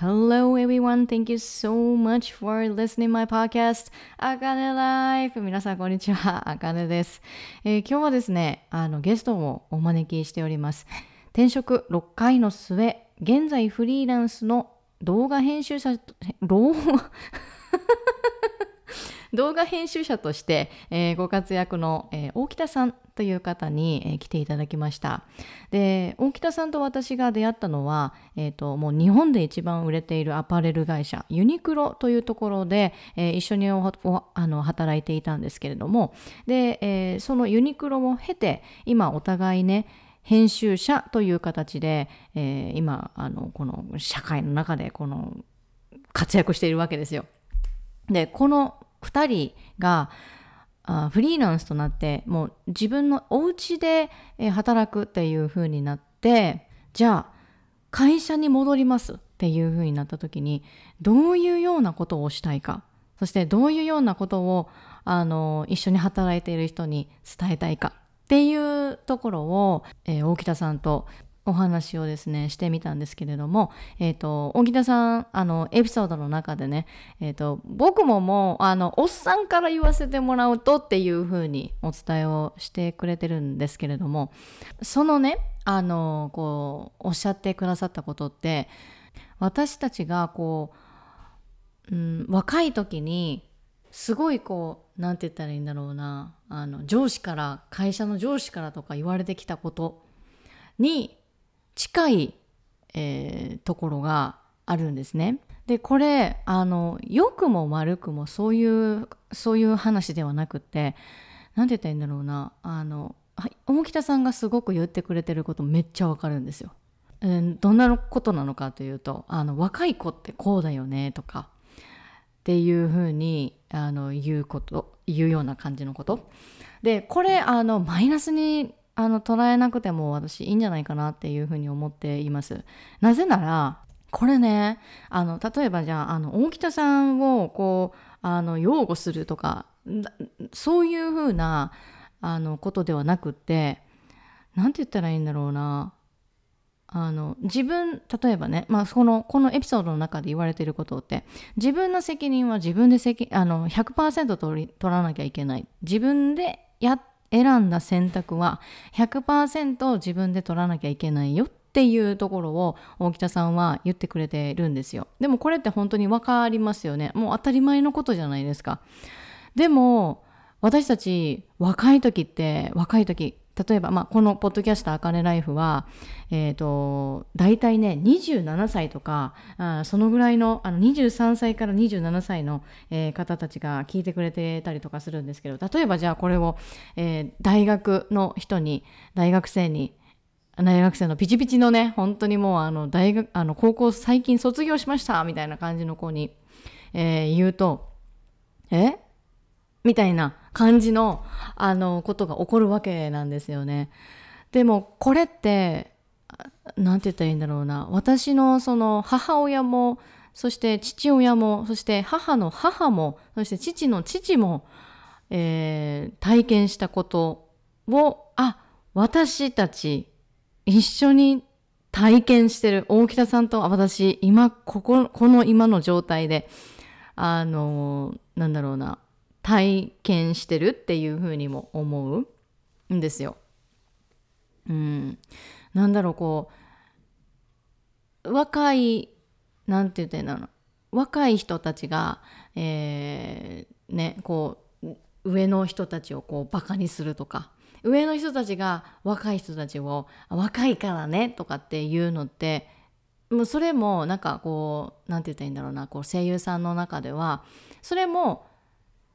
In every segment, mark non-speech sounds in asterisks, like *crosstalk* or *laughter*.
Hello everyone, thank you so much for listening my podcast. あかねライフ皆さんこんにちは、あかねです、えー、今日はですね、あのゲストをお招きしております。転職6回の末、現在フリーランスの動画編集者、動画動画編集者として、えー、ご活躍の、えー、大北さんという方に、えー、来ていただきました。で、大北さんと私が出会ったのは、えっ、と、もう日本で一番売れているアパレル会社、ユニクロというところで、え一緒にあの働いていたんですけれども、で、えそのユニクロを経て、今お互いね、編集者という形で、えー、今あのこの社会の中でこの活躍しているわけですよ。でこの2人がフリーランスとなってもう自分のお家で働くっていう風になってじゃあ会社に戻りますっていう風になった時にどういうようなことをしたいか？そしてどういうようなことをあの一緒に働いている人に伝えたいか？っていうところを、えー、大北さんとお話をですねしてみたんですけれども、えーと、大木田さんあのエピソードの中でね、えーと、僕ももうあのおっさんから言わせてもらうとっていうふうにお伝えをしてくれてるんですけれどもそのねあのこうおっしゃってくださったことって私たちがこう、うん、若い時にすごいこう何て言ったらいいんだろうなあの上司から会社の上司からとか言われてきたことに近い、えー、ところがあるんですね。でこれあの良くも悪くもそういうそういう話ではなくって何て言ったらいいんだろうなあの大北さんがすごく言ってくれてることめっちゃわかるんですよ。えー、どんなことなのかというとあの若い子ってこうだよねとかっていうふうにあの言うこと言うような感じのこと。でこれあのマイナスにあの捉えなくても私いいんじゃないかなっていうふうに思っています。なぜならこれねあの例えばじゃああの大北さんをこうあの擁護するとかそういうふうなあのことではなくって何て言ったらいいんだろうなあの自分例えばね、まあ、このこのエピソードの中で言われていることって自分の責任は自分で責あの100%取り取らなきゃいけない自分でやっ選んだ選択は100%自分で取らなきゃいけないよっていうところを大北さんは言ってくれてるんですよ。でもこれって本当に分かりますよね。もう当たり前のことじゃないですか。でも私たち若い時って若い時例えば、まあ、このポッドキャスト「あかねライフは」えーと、大体ね27歳とかあそのぐらいのあの23歳から27歳の、えー、方たちが聞いてくれてたりとかするんですけど例えばじゃあこれを、えー、大学の人に大学生に大学生のピチピチのね本当にもうあの大学あの高校最近卒業しましたみたいな感じの子に、えー、言うと「え？みたいな感じのあのことが起こるわけなんですよね。でもこれって何て言ったらいいんだろうな私のその母親もそして父親もそして母の母もそして父の父も、えー、体験したことをあ私たち一緒に体験してる大北さんと私今こここの今の状態であのなんだろうな体験してるっていうふうにも思うんですよ。うん、なんだろうこう若いなんて言ってんだろう若い人たちが、えー、ねこう上の人たちをこうバカにするとか上の人たちが若い人たちを若いからねとかっていうのってもうそれもなんかこう何て言ったらいいんだろうな。こう声優さんの中ではそれも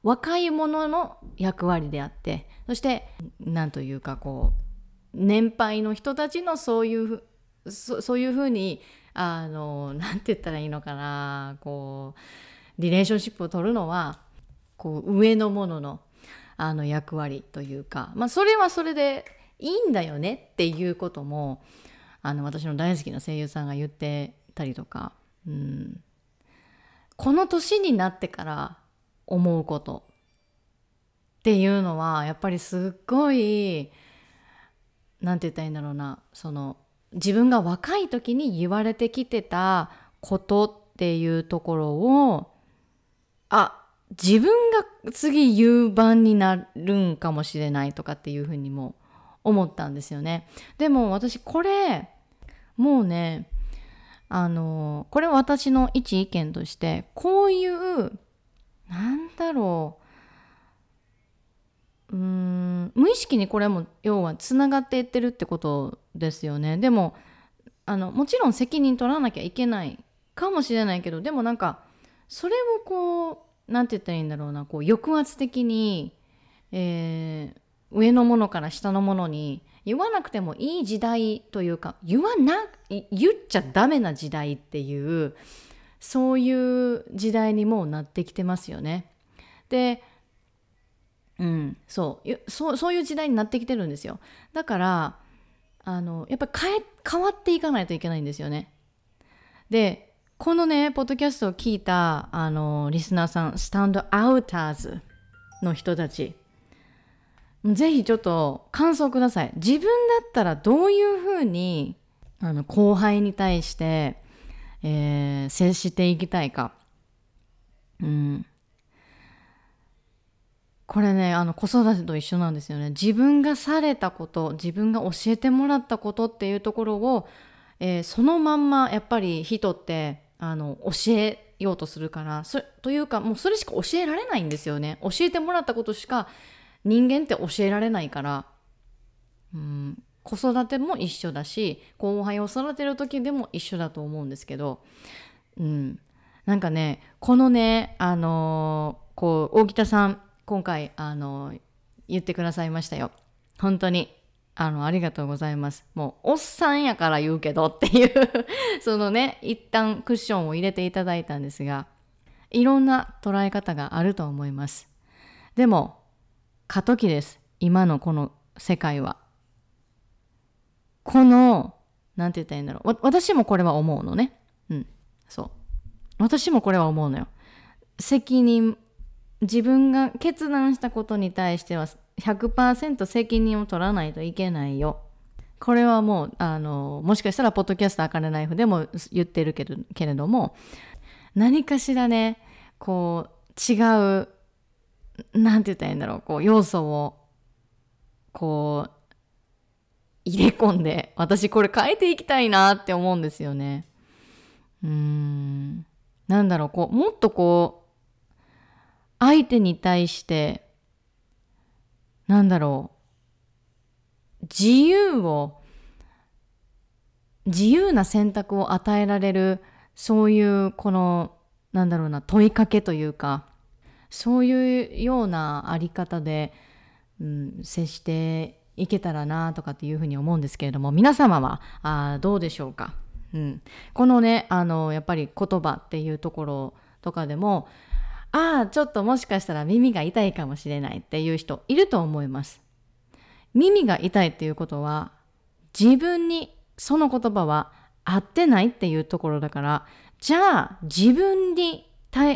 若い者の役割であってそして何というかこう年配の人たちのそういうそういうふうにあの何て言ったらいいのかなこうリレーションシップを取るのはこう上の者のあの役割というか、まあ、それはそれでいいんだよねっていうこともあの私の大好きな声優さんが言ってたりとか、うん、この年になってから思うことっていうのはやっぱりすっごい何て言ったらいいんだろうなその自分が若い時に言われてきてたことっていうところをあ自分が次言う番になるんかもしれないとかっていうふうにも思ったんですよね。でも私これもうねあのこれ私の一意見としてこういうなんだろう。うん。無意識にこれも要はつながっていってるってことですよね。でもあのもちろん責任取らなきゃいけないかもしれないけどでもなんかそれをこう何て言ったらいいんだろうな。こう抑圧的に、えー、上のものから下のものに言わなくてもいい時代というか言わな言っちゃダメな時代っていうそういう時代にもうなってきてますよね。でうんそうそうそういう時代になってきてるんですよ。だからあのやっぱ変え変わっていかないといけないんですよね。でこのねポッドキャストを聞いたあのリスナーさんスタンドアウターズの人たちぜひちょっと感想ください。自分だったらどういうふうにあの後輩に対して、えー、接していきたいか。うん。これねあの子育てと一緒なんですよね。自分がされたこと自分が教えてもらったことっていうところを、えー、そのまんまやっぱり人ってあの教えようとするからそというかもうそれしか教えられないんですよね。教えてもらったことしか人間って教えられないからうん子育ても一緒だし後輩を育てる時でも一緒だと思うんですけど、うん、なんかねこのねあのー、こう大北さん今回あのー、言ってくださいましたよ本当にあのありがとうございますもうおっさんやから言うけどっていう *laughs* そのね一旦クッションを入れていただいたんですがいろんな捉え方があると思いますでも過渡期です。今のこの世界は。この、なんて言ったらいいんだろう。私もこれは思うのね。うん。そう。私もこれは思うのよ。責任、自分が決断したことに対しては100%責任を取らないといけないよ。これはもう、あの、もしかしたら、ポッドキャストあかねナイフでも言ってるけどけれども、何かしらね、こう、違うなんて言ったらいいんだろうこう要素をこう入れ込んで私これ変えていきたいなって思うんですよね。うーんなんだろうこうもっとこう相手に対してなんだろう自由を自由な選択を与えられるそういうこのなんだろうな問いかけというかそういうようなあり方で、うん、接していけたらなとかっていうふうに思うんですけれども皆様はあどうでしょうか、うん、このねあのやっぱり言葉っていうところとかでもああちょっともしかしたら耳が痛いかもしれないっていう人いると思います。耳が痛いっていうことは自分にその言葉は合ってないっていうところだからじゃあ自分に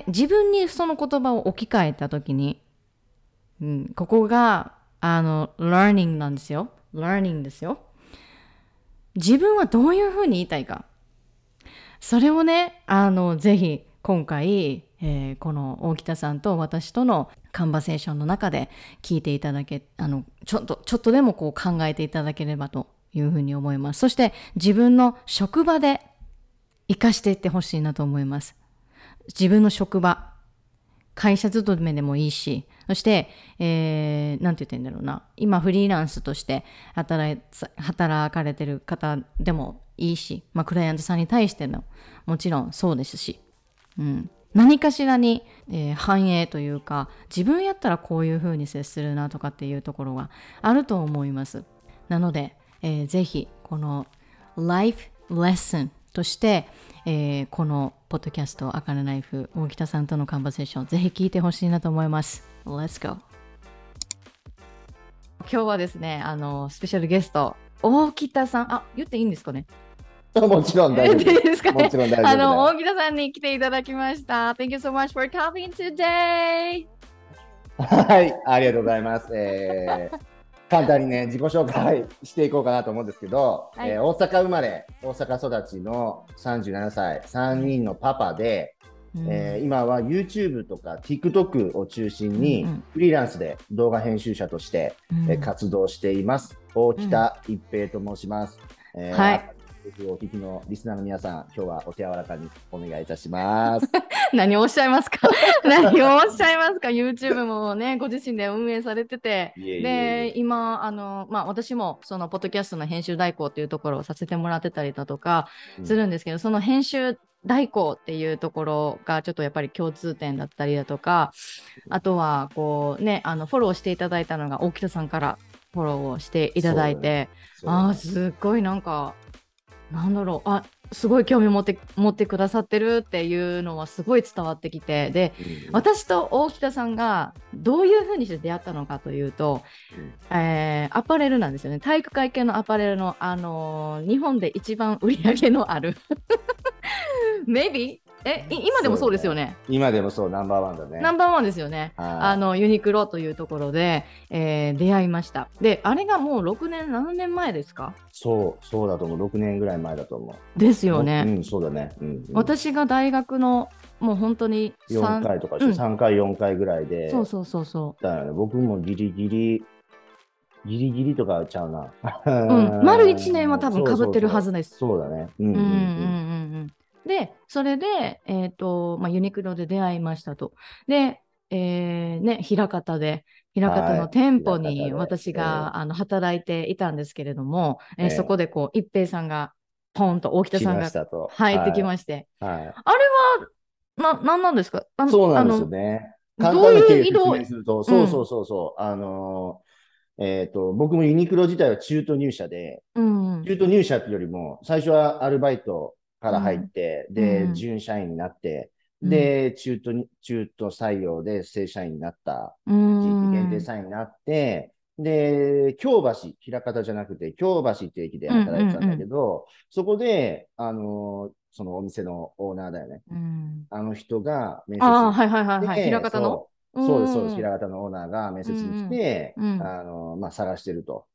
自分にその言葉を置き換えた時に、うん、ここがあの learning なんですよ。learning ですよ。自分はどういうふうに言いたいか。それをねあのぜひ今回、えー、この大北さんと私とのカンバセーションの中で聞いていただけあのちょっとちょっとでもこう考えていただければというふうに思います。そして自分の職場で生かしていってほしいなと思います。自分の職場、会社勤めでもいいし、そして、えー、なんて言ってんだろうな、今フリーランスとして働働かれてる方でもいいし、まあ、クライアントさんに対してのもちろんそうですし、うん、何かしらに、えー、反映というか自分やったらこういうふうに接するなとかっていうところがあると思います。なので、えー、ぜひこの Life Lesson として、えー、このポッドキャスト、アカネナイフ、大北さんとのカンバセーション、ぜひ聞いてほしいなと思います。Let's go! 今日はですね、あの、スペシャルゲスト、大北さん、あ、言っていいんですかね？もちろん大丈夫です。あの、大北さんに来ていただきました。Thank you so much for coming today! *laughs* はい、ありがとうございます。えー簡単にね、自己紹介していこうかなと思うんですけど、はい。えー大阪生まれ、大阪育ちの37歳、3人のパパで、えー今は YouTube とか TikTok を中心にうんうん。フリーランスで動画編集者として、うん。えー活動しています。大北一平と申します。えーはいぜひお聞きのリスナーの皆さん、今日はお手柔らかにお願いいたします。*laughs* 何をおっしゃいますか？*laughs* 何をおっしゃいますか？YouTube もねご自身で運営されてて。いえいえいえ。で今あの、まあ、私もそのポッドキャストの編集代行っていうところをさせてもらってたりだとかするんですけど、その編集代行っていうところがちょっとやっぱり共通点だったりだとかあとはこうねあのフォローしていただいたのが大北さんからフォローをしていただいて、そうあーすっごいなんかなんだろう。あすごい興味持って持ってくださってるっていうのはすごい伝わってきて。でうん。私と大北さんがどういうふうにして出会ったのかというと、えーアパレルなんですよね。体育会系のアパレルの、あのー日本で一番売り上げのある。*laughs* Maybe えい今でもそうですよね？今でもそう、ナンバーワンだね。ナンバーワンですよねはいあのユニクロというところで、えー出会いましたであれがもう6年7年前ですか？そう、そうだと思う。6年ぐらい前だと思う。ですよね、うん、そうだね。うんうん、私が大学のもう本当に4三回とかうん3回、4回ぐらいで。そうそうそうそだよね。僕もギリギリ、ギリギリとかちゃうな。う、うん、丸1年は多分かぶってるはずです。そうだね。うんうんうんうんうんでそれで、えーとまあ、ユニクロで出会いましたと。で、えーね、枚方で枚方の店舗に私が、あの働いていたんですけれども、えーええそこでこう一平さんがポンと大北来さんが。入ってきしまして、た。はい。あれはななんなんですか？あのそうなんですよあね。の簡単な経緯すると、そうそうそうそう。あのー、えっ、と、僕もユニクロ自体は中途入社で、うん中途入社っていうよりも、最初はアルバイトから入って、で、うん。準社員になって、うん。で、中途に、中途採用で正社員になった、う地ん。域限定社員になって、で、京橋、枚方じゃなくて、京橋って駅で働いてたんだけど、そこで、あのーそのお店のオーナーだよね。うん。あの人が面接ああ、にはいはいはいはい。で枚方の？そう。です、そうです。ん。平方のオーナーが面接に来て、うんうんあの、まあ、探してると。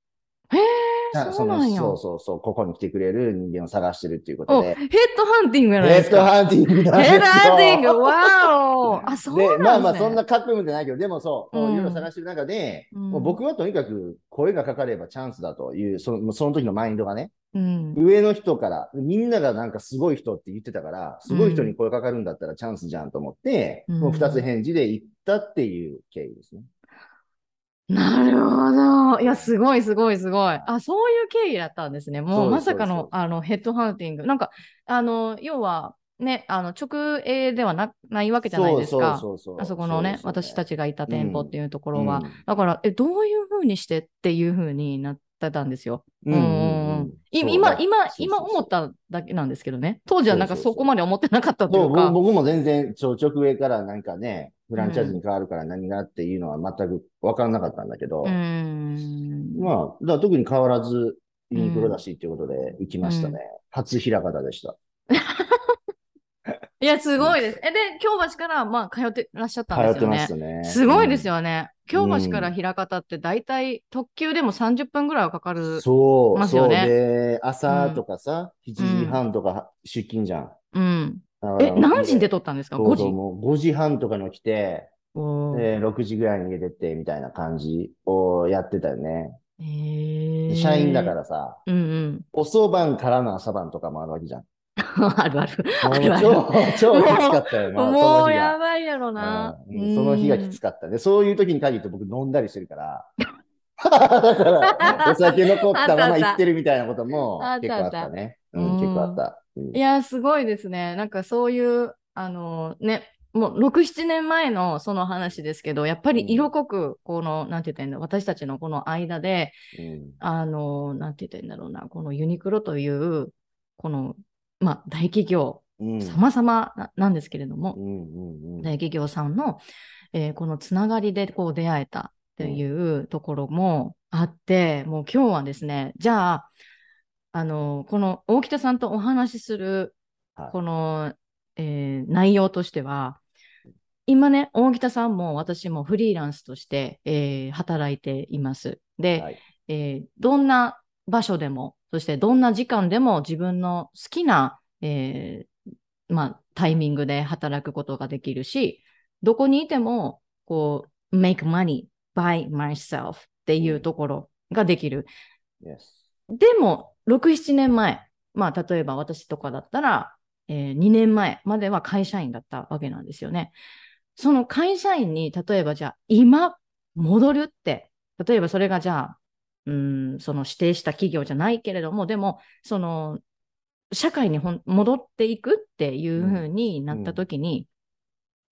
そうなんや。のそうそうそう、ここに来てくれる人間を探してるっていうこお、とでヘッ。ドハンティングやないヘッですか。ドハンティングヘッドハンティング、わお。*laughs* あ、そうなんでね。まあまあ、そんな書くんじゃないけど、でもそう、うんいろいろ探してる中で、うんもう僕はとにかく声がかかればチャンスだという、そのその時のマインドがね、うん。上の人から、みんながなんかすごい人って言ってたから、すごい人に声かかるんだったらチャンスじゃんと思って、うんもう二つ返事で行ったっていう経緯ですね。なるほど。いや、すごいすごいすごい。あ、そういう経緯だったんですね。もそうまさかのあのヘッドハンティング。なんか、あの、要は、ね、あの直営ではなないわけじゃないですか。そうそうそうそうあそこのね、私たちちがいた店舗っていうところは。うんだから、え、どういうふうにしてっていうふうになってたんですよ。うんうんうん今、だ今、そうそう今そう思っただけなんですけどね。当時はなんかそうそうそうそこまで思ってなかったといそううか。僕僕も全然、直上からなんかね、フランチャイズに変わるから何がっていうのは全く分からなかったんだけど、うーん。まあ、だ特に変わらずユニクロだしっていうことで行きましたね。初平方でした。*laughs* いや、すごいです。え、で、京橋から、まあ、通ってらっしゃったんですよね通ってまし。たね。すごいですよ。よね。京橋から枚方って大体特急でも30分ぐらいはかかる。そう、そうますよねで、朝とかさ、7時半とか出勤じゃん。うん。え、何時に出でとったんですか？そう ?5 そう時？もう5時半とかに起きて、で6時ぐらいに家出てみたいな感じをやってたよね。へー社員だか。らさ、うんうん。遅番からの朝晩とかもあるわけじゃん。*laughs* あるある。超、超きつかったよな、そもう。やばいやろな。うんその日がきつかったね。そういう時に限って僕飲んだりしてるから。*laughs* だから、お酒残ったまま行ってるみたいなことも結構あったね。うん、うん。結構あった。うん。いや、すごいですね。なんかそういう、あのね、もう6、7年前のその話ですけど、やっぱり色濃く、この、なんて言ったらいいんだ、私たちのこの間で、うん。あの、なんて言ったらいいんだろうな、このユニクロという、この、まあ、大企業、うん。様々ななんですけれども、大企業さんの、えーこのつながりでこう出会えたっていうところもあって、もう今日はですね、じゃあ、あの、この大北さんとお話しするはい、この、えー内容としては、今ね、大北さんも私もフリーランスとして、えー働いています。で、はい。えーどんな場所でも、そしてどんな時間でも自分の好きな、えーまあ、タイミングで働くことができるし、どこにいても、こう、make money by myself っていうところができる。Yes. でも、6、7年前、まあ、例えば私とかだったら、え2年前までは会社員だったわけなんですよね。その会社員に、例えばじゃあ、今、戻るって、例えばそれがじゃあ、うん、その指定した企業じゃないけれども、でも、その、社会に戻っていくっていうふうになったときに、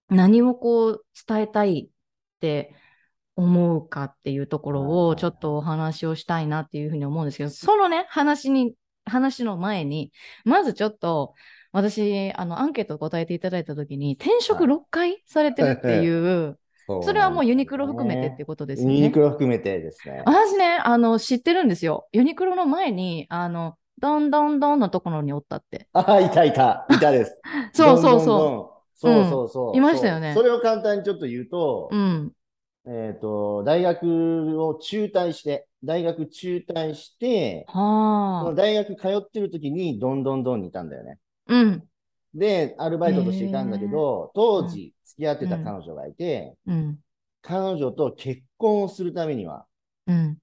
何をこう伝えたいって思うかっていうところをちょっとお話をしたいなっていうふうに思うんですけど、そのね、話に、話の前に、まずちょっと、私、あの、アンケートを答えていただいたときに、転職はい6回されてるっていう、*laughs* そそれはもうユニクロ含めてっていうことですよね。ユニクロ含めてですね。私ね、あの、知ってるんですよ。ユニクロの前に、あの、どんどんどんのところにおったって。あ、いたいた、いたです。そうそうそどんそうそうそう。いましたよねそれを簡単にちょっと言うとう。う、ん。えっと、大学を中退して、大学中退して、そはあ。の大学通ってる時にどんどんどんにいたんだよね。うん。で、アルバイトとしていたんだけど、当時付き合ってたうん彼女がいて、うん。彼女と結婚をするためには、うん。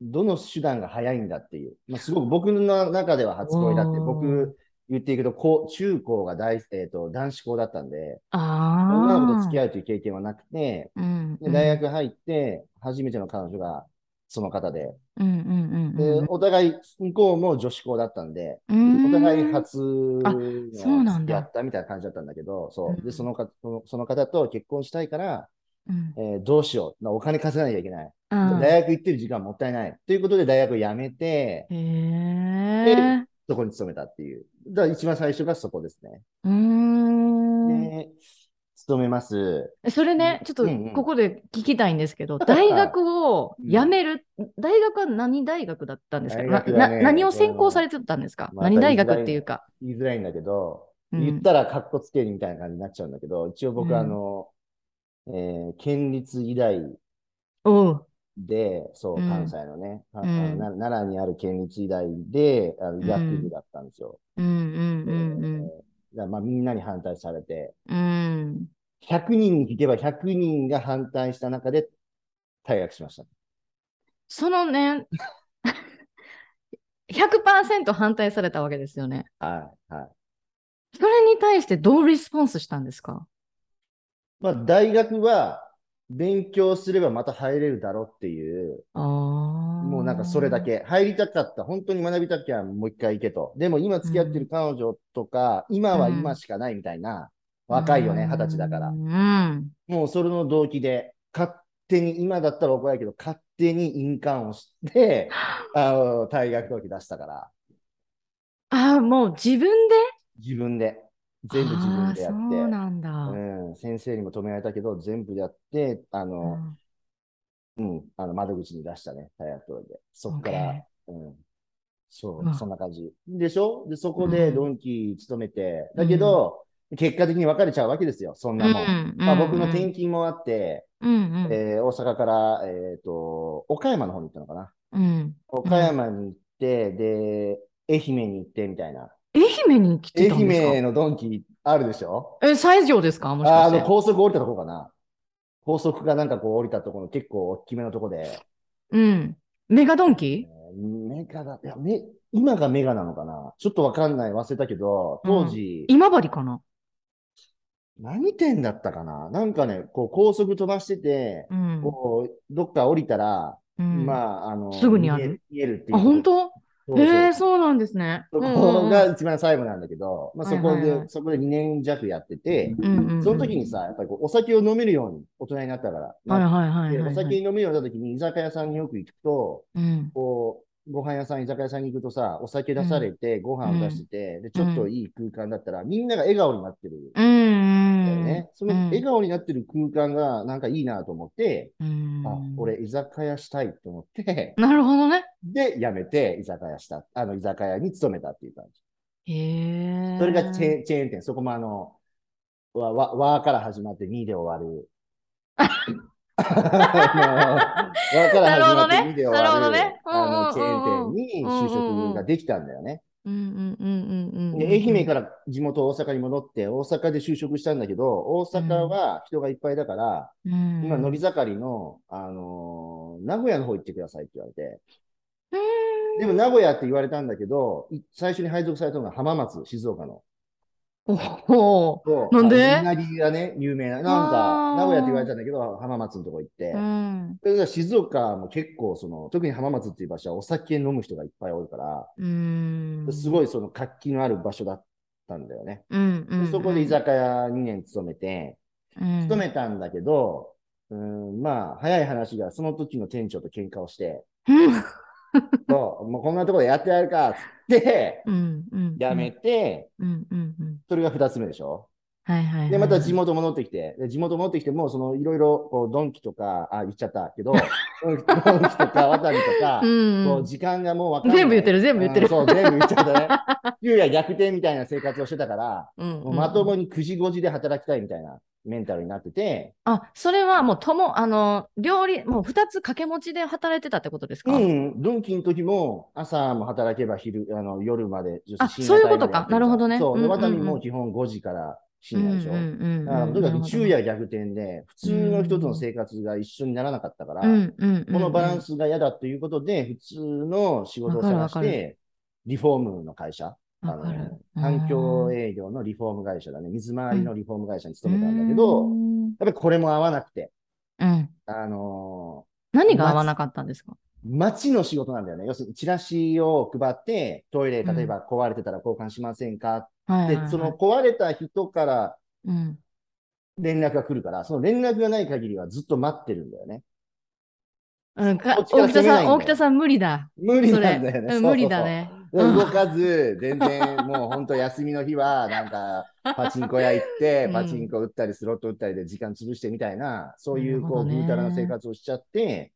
どの手段が早いんだっていう。まあ、すごく僕の中では初恋だって、僕言っていくと、高中高が大、えっと、男子校だったんで、ああ。女の子と付き合うという経験はなくて、うん。で大学入って、初めての彼女がその方で、うんうんうんでうん。お互い、向こうも女子校だったんで、うーんお互い初あのそうなんだ付き合ったみたいな感じだったんだけど、そうう。んで、そのかそのその方と結婚したいから、うんえーどうしよう。なお金稼がなきゃいけない。うん大学行ってる時間もったいない。ということで大学を辞めて、へえ。そこに勤めたっていう。だから一番最初がそこですね。うーん。で、勤めます。それね、ちょっとうんうんここで聞きたいんですけど、大学を *laughs* 辞める、大学は何大学だったんですか、ねな何を専攻されてたんですか、まあ何大学っていうか。言いづらいんだけど、うん言ったらかっこつけるみたいな感じになっちゃうんだけど、一応僕、うんあの、えー県立医大。で、そう、うん関西のね、うんな奈良にある県立医大で、あの医学部だったんですよ。うんまあみんなに反対されて、うん。うん。100人に聞けば100人が反対した中で退学しました。そのね、*laughs* 100%反対されたわけですよね。はい、はい。それに対してどうリスポンスしたんですか？まあ、大学は勉強すればまた入れるだろうっていう。もうなんかそれだ。け。入りたかった。本当に学びたきゃもう一回行けと。でも今付き合ってる彼女とか、今は今しかないみたいな、若いよね、二十歳だからう。ん。もうそれの動機で、勝手に、今だったら怒られるけど、勝手に印鑑をして、*laughs* あの、退学届出したから、ああ、もう自分で？自分で、全部自分でやっあーそうなんだ。て、うん、先生にも止められたけど、全部やって、あうの、んうん、あの、窓口に出したね、退学届で。そっから、うん。そうそんな感じ。でしょ？で、そこでうんドンキ勤めて、だけど、結果的に別れちゃうわけですよ、そんなもん。うんまあ、僕のうん転勤もあって、うんうんえー大阪から、えっと、岡山の方に行ったのかな。うん。岡山に行って、で、愛媛に行ってみたいな。愛媛に来て愛たんですか？媛のドンキあるでしょ？え、西条ですか？もしああの、かして。高速降りたとこかな。高速がなんかこう降りたところ、結構大きめのとこで、うん。メガドンキ？えーメガだ、いや、メ、今がメガなのかな？ちょっとわかんない、忘れたけど、当時、今治かな？何店だったかな？なんかね、こう高速飛ばしてて、うん。こう、どっか降りたら、うん。まあ、あの、すぐにある？見える見えるっていう。あ、本当？へえ、そうなんですね。そこうんが一番最後なんだけど、まあ、そこで、そこで2年弱やってて、その時にさ、やっぱりこうお酒を飲めるように大人になったから、お酒飲めるようになった時に居酒屋さんによく行くと、うん。こう、ご飯屋さん、居酒屋さんに行くとさ、お酒出されて、ご飯を出してて、で、ちょっといい空間だったら、みんなが笑顔になってるんうん。そのうん笑顔になってる空間がなんかいいなと思って、うんあ、俺居酒屋したいと思って、*laughs* なるほどね。で、辞めて居酒屋した、あの、居酒屋に勤めたっていう感じ。へえ。それがチェーンチェーン店、そこもあの、わ、わ、わから始まって2で終わる。*laughs* わから始まって2で終なるほわる、どねあの、チェーン店に就職ができたんだよね。うんうんうんうんうん。で、愛媛から地元大阪に戻って、大阪で就職したんだけど、大阪は人がいっぱいだから、うん、今、伸び盛りの、あのー名古屋の方行ってくださいって言われて、うんでも名古屋って言われたんだけど、い最初に配属されたのが浜松、静岡の。おお。そうなんで？あいなりがね、有名な。なんあか、ー名古屋って言われたんだけど、浜松のとこ行って。うん。それから静岡も結構、その、特に浜松っていう場所はお酒飲む人がいっぱいおるから、うん。すごいその活気のある場所だったんだよね。うんうん、でそこで居酒屋2年勤めて、うん、勤めたんだけど、うん、まあ、早い話が、その時の店長と喧嘩をして、うん。*laughs* そう、もうこんなところでやってやるか、つって、うんうん。やめて、うんうんうん。それが2つ目でしょ？はいはい、はい。で、また地元戻ってきて、で地元戻ってきても、そのいろいろ、こう、ドンキとか、あ、言っちゃったけど、*laughs* ドンキとか、ワタミとか、うん。こう、時間がもう分かんない。全部言ってる全部言ってる。うんそう、全部言っちゃったね。昼夜逆転みたいな生活をしてたから、うんもうまともに9時5時で働きたいみたいなメンタルになってて、あ、それはもうとも、あの、料理、もう二つ掛け持ちで働いてたってことですか、うん、ドンキの時も朝も働けば昼、あの夜まで、あそういうことか。なるほどね。そう、ワタミも基本5時から深夜でしょ。だからとにかく昼や夜逆転で、普通の人との生活が一緒にならなかったから、このバランスが嫌だということで、普通の仕事を探して、リフォームの会社、あの環境営業のリフォーム会社だね、水回りのリフォーム会社に勤めたんだけど、やっうんぱりこれも合わなくて、うん。あの何が合わなかったんですか？ー街の仕事なんだよね。要するにチラシを配って、トイレ、うん例えば壊れてたら交換しませんか、はいはい、はい。で、その壊れた人からうん。連絡が来るから、その連絡がない限りはずっと待ってるんだよね。うん、か大北さん、大北さん無理だ。無理なんだよね。無理だね。で動かず、全然もう本当休みの日は、なんか、パチンコ屋行ってう、ん。パチンコ打ったり、スロット打ったりで時間潰してみたいな、そういう、こう、ぐうたらな生活をしちゃって、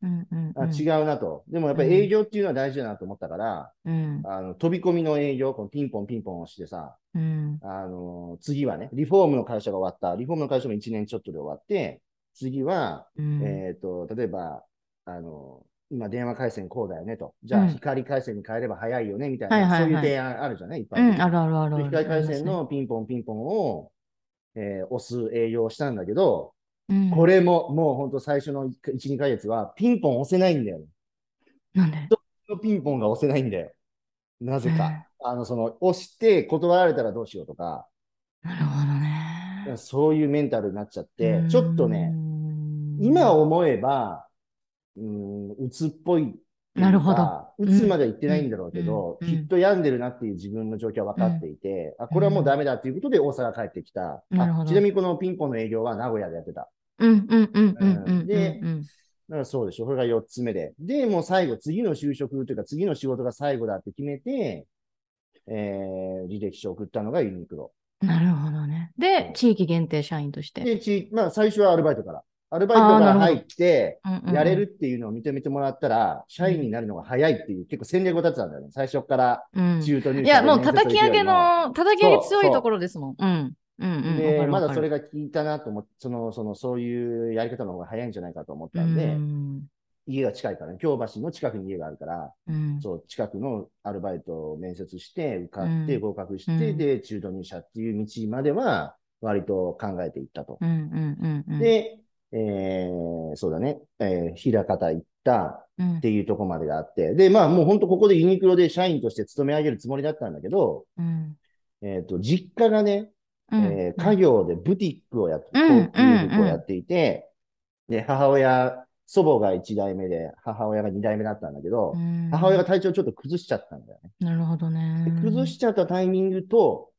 あ違うなと。でもやっぱり営業っていうのは大事だなと思ったから、うん。あの飛び込みの営業、このピンポンピンポンをしてさ、うん。あの次はね、リフォームの会社が終わった。リフォームの会社も1年ちょっとで終わって、次は、うん。えっ、と、例えば、あの、今電話回線こうだよねと。じゃあうん光回線に変えれば早いよねみたいな、はいはいはいそういう提案あるじゃない？いっぱい。うん、あるあるある。光回線のピンポンピンポンを、えー押す営業をしたんだけど、うん、これももう本当最初の1、2ヶ月はピンポン押せないんだよね。なんで？ピンポンが押せないんだよ。なぜか。あの、その、押して断られたらどうしようとか、なるほどね。そういうメンタルになっちゃってう、んちょっとね、今思えば、うん、鬱っぽい。なるほど鬱までは言ってないんだろうけど、うんうんきっと病んでるなっていう自分の状況は分かっていて、あ、これはもうダメだっていうことで大阪帰ってきた。なるほどあちなみにこのピンポンの営業は名古屋でやってた。うんうんうんうんうんうんでうんだからそうでしょ。これが4つ目で。で、もう最後、次の就職というか、次の仕事が最後だって決めて、えー、履歴書を送ったのがユニクロ。なるほどね。で、地域限定社員として。で、ちまあ、最初はアルバイトから。アルバイトから入って、うんうんうんやれるっていうのを認めてもらったら、社員になるのが早いっていう、結構戦略を立てたんだよね。最初からうん中途入社でいや、もう叩き上げの、叩き上げ強いところですもん。うん。うんうん。わで、まだそれが効いたなと思って、その、その、そういうやり方の方が早いんじゃないかと思っうたんで、ん家が近いからね、京橋の近くに家があるから、うんそう、近くのアルバイトを面接して、受かって、うん合格して、うんで、中途入社っていう道までは、割と考えていったと。うんうんうんうん。で、えーそうだね、えー、枚方行ったうん。っていうところまでがあって、で、まあもう本当ここでユニクロで社員として勤め上げるつもりだったんだけど、うん。えっ、と、実家がね、うん。えー家業でブティックをやって、うん高級服をやっていて、で、母親、祖母が1代目で、母親が2代目だったんだけど、うん。母親が体調ちょっと崩しちゃったんだよね。なるほどね。で。崩しちゃったタイミングと、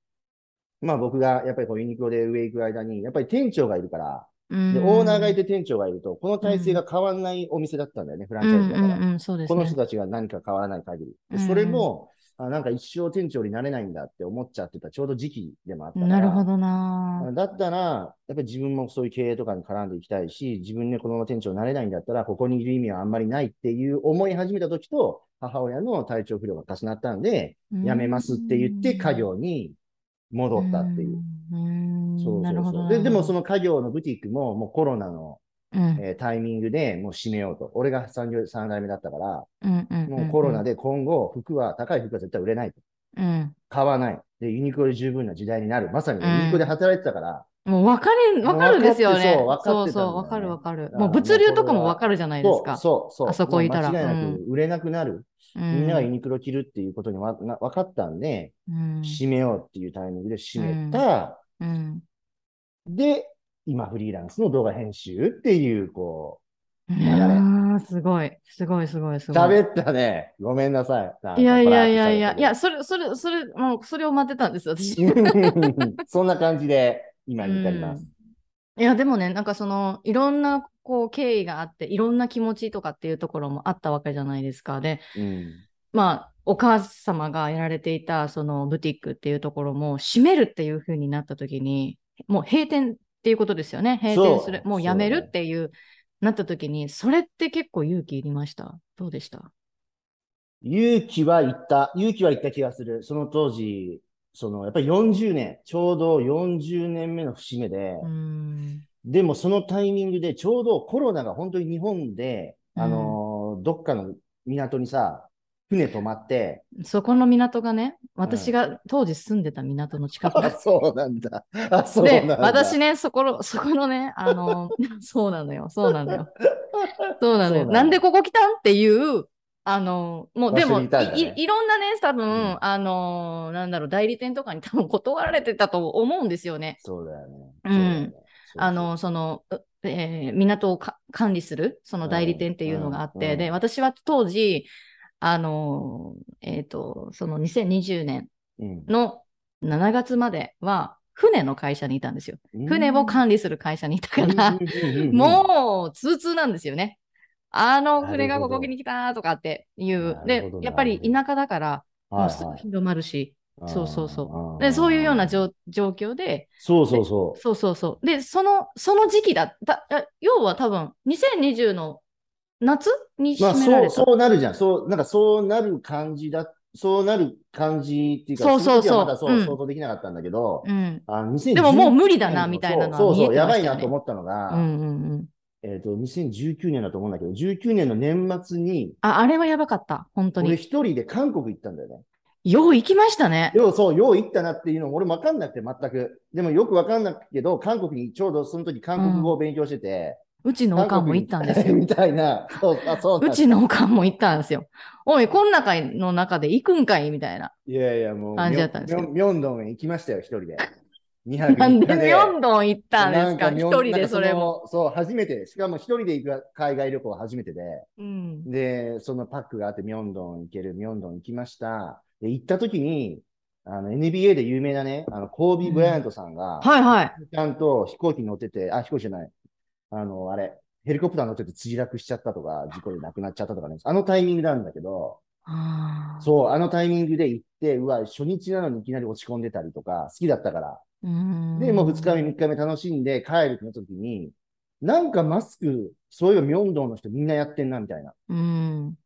まあ僕がやっぱりこうユニクロで上行く間に、やっぱり店長がいるから、うんで、オーナーがいて店長がいると、この体制が変わんないお店だったんだよね、フランチャイズだから。うんうんうん、ね。この人たちが何か変わらない限り。それも、あなんか一生店長になれないんだって思っちゃってたちょうど時期でもあったから。なるほどな。だったら、やっぱり自分もそういう経営とかに絡んでいきたいし、自分でこのまま店長になれないんだったら、ここにいる意味はあんまりないっていう思い始めた時と、母親の体調不良が重なったんで、辞めますって言って家業に戻ったっていう。うん。そう。そうそう。で、でもその、の家業のブティックももうコロナの、うん、えータイミングでもう閉めようと。俺が産業三代目だったから、うん、うん。もうコロナで。で今後服は、高い服は絶対売れないと。うん。買わない。で、ユニクロで十分な時代になる。まさにユニクロで働いてたから、もう分かる、分かるですよね。そう分かってたんだよねそうそう、分かる分かる。もう物流とかも分かるじゃないですか。そうそうそう。あそこいたら間違いなうんく売れなくなる。うみんながユん。ニクロ着るっていうことにわな分かったんで、うん。閉めようっていうタイミングで閉めた。うん。で、今フリーランスの動画編集っていう、こいれやーすごい、すごい、すごい、すう、ごい。喋ったね。ごめんなさい。いやいやいやいや、いや、それ、それ、それ、もう、それを待ってたんです、私。*laughs* そんな感じで今に至ります。いや、でもね、なんかその、いろんな、こう、経緯があって、いろんな気持ちとかっていうところもあったわけじゃないですか。で、うん。まあ、お母様がやられていた、その、ブティックっていうところも、閉めるっていう風になった時に、もう閉店っていうことですよね。閉店するもうやめるっていう、なった時に、それって結構勇気いりました？どうでした？勇気は言った。勇気は言った気がする。その当時、その、やっぱり40年、ちょうど40年目の節目で。でもそのタイミングでちょうどコロナが本当に日本で、うんあのーどっかの港にさ、船止まって、そこの港がね、私が当時住んでた港の近くあ、でそうなんだ。あ、そうでなんだ。私ね、そこの、そこのね、あの、*laughs* そうなのよ、そうなのよ。そうなのよ。なんでここ来たん？っていう、あの、もうでも、いね。いろんなね、多分、うん。あの、なんだろう、代理店とかに多分 *laughs* 断られてたと思うんですよね。そうだよね。うよね。そうあの、その、うえー港をか管理する、その代理店っていうのがあって、うんうんで、私は当時、あの、えっ、と、その2020年うんの7月までは、船の会社にいたんですよ。船を管理する会社にいたから、もう通通なんですよね。あの船がここに来たとかっていうでやっぱり田舎だから、もうすぐはいはい広まるし、あーそうそうそう。あーで、そういうような状状況で、そうそうそう。そうそうそう。で、その、その時期だった、あ要は多分、2020の夏にまあ、そう、閉められた。そうなるじゃん。そう、なんかそうなる感じだ、そうなる感じっていうか、そうそうそうまだそう、うん想像できなかったんだけど、うん。あの2019でももう無理だなみたいなのはそうそうそう、やばいなと思ったのが、うんうんうん。えっ、と、2019年だと思うんだけど、19年の年末に、あ、あれはやばかった。本当俺に。一人で韓国行ったんだよね。よう行きましたね。よう、そう、よう行ったなっていうのも俺分かんなくて、全く。でもよく分かんなくけど、韓国にちょうどその時韓国語を勉強してて、うちのおかんも行ったんですよ。*laughs* みたいな。そう、あ、そううちのおかんも行ったんですよ。おい、こん中の中で行くんかいみたいな。いやいや、もう、感じだったんですよミョンドンへ行きましたよ、一人で。2泊なんで3日ミョンドン行ったんですか？一人でそれも。のそう、初めて。しかも一人で行く海外旅行は初めてで。うん。で、そのパックがあって、ミョンドン行ける、ミョンドン行きました。で、行った時に、あの、NBA で有名なね、あの、コービー・ブライアントさんが、はいはい。ちゃんと飛行機に乗ってて、あ、飛行機じゃない。あの、あれ、ヘリコプター乗ってて墜落しちゃったとか、事故で亡くなっちゃったとかね。あのタイミングなんだけど、そう、あのタイミングで行って、うわ、初日なのにいきなり落ち込んでたりとか、好きだったから。で、もう2日目、3日目楽しんで帰るってなった時に、なんかマスク、そういえばミョンドンの人みんなやってんな、みたいな。うん。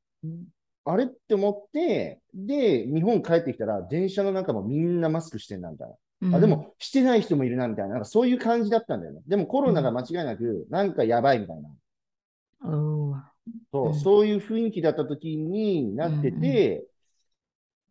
あれって思って、で、日本帰ってきたら、電車の中もみんなマスクしてんな、みたいな。あ、でも、してない人もいるな、みたいな。なんかそういう感じだったんだよね。でもコロナが間違いなく、なんかやばいみたいな。うん、そう、うんそういう雰囲気だった時になってて、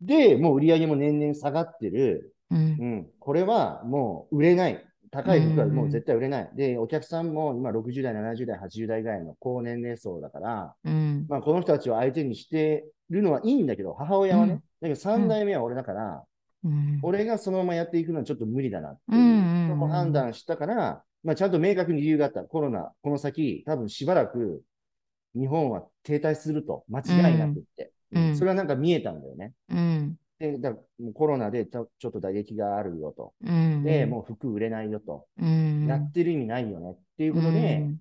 で、もう売り上げも年々下がってる。うん。うん、これはもう売れない。高い服はもう絶対売れない。で、お客さんも今60代、70代、80代ぐらいの高年齢層だから、うん。まあこの人たちを相手にしてるのはいいんだけど、母親はね、うん。だけど3代目は俺だから、うん。俺がそのままやっていくのはちょっと無理だなってうんうんうんいうのを判断したから、まあちゃんと明確に理由があった。コロナ、この先、多分しばらく日本は停滞すると、間違いなくって。うん。うん。それはなんか見えたんだよね。うんで、だもうコロナでちょちょっと打撃があるよと。うんで、もう服売れないよと。うんやってる意味ないよねっていうことで、うん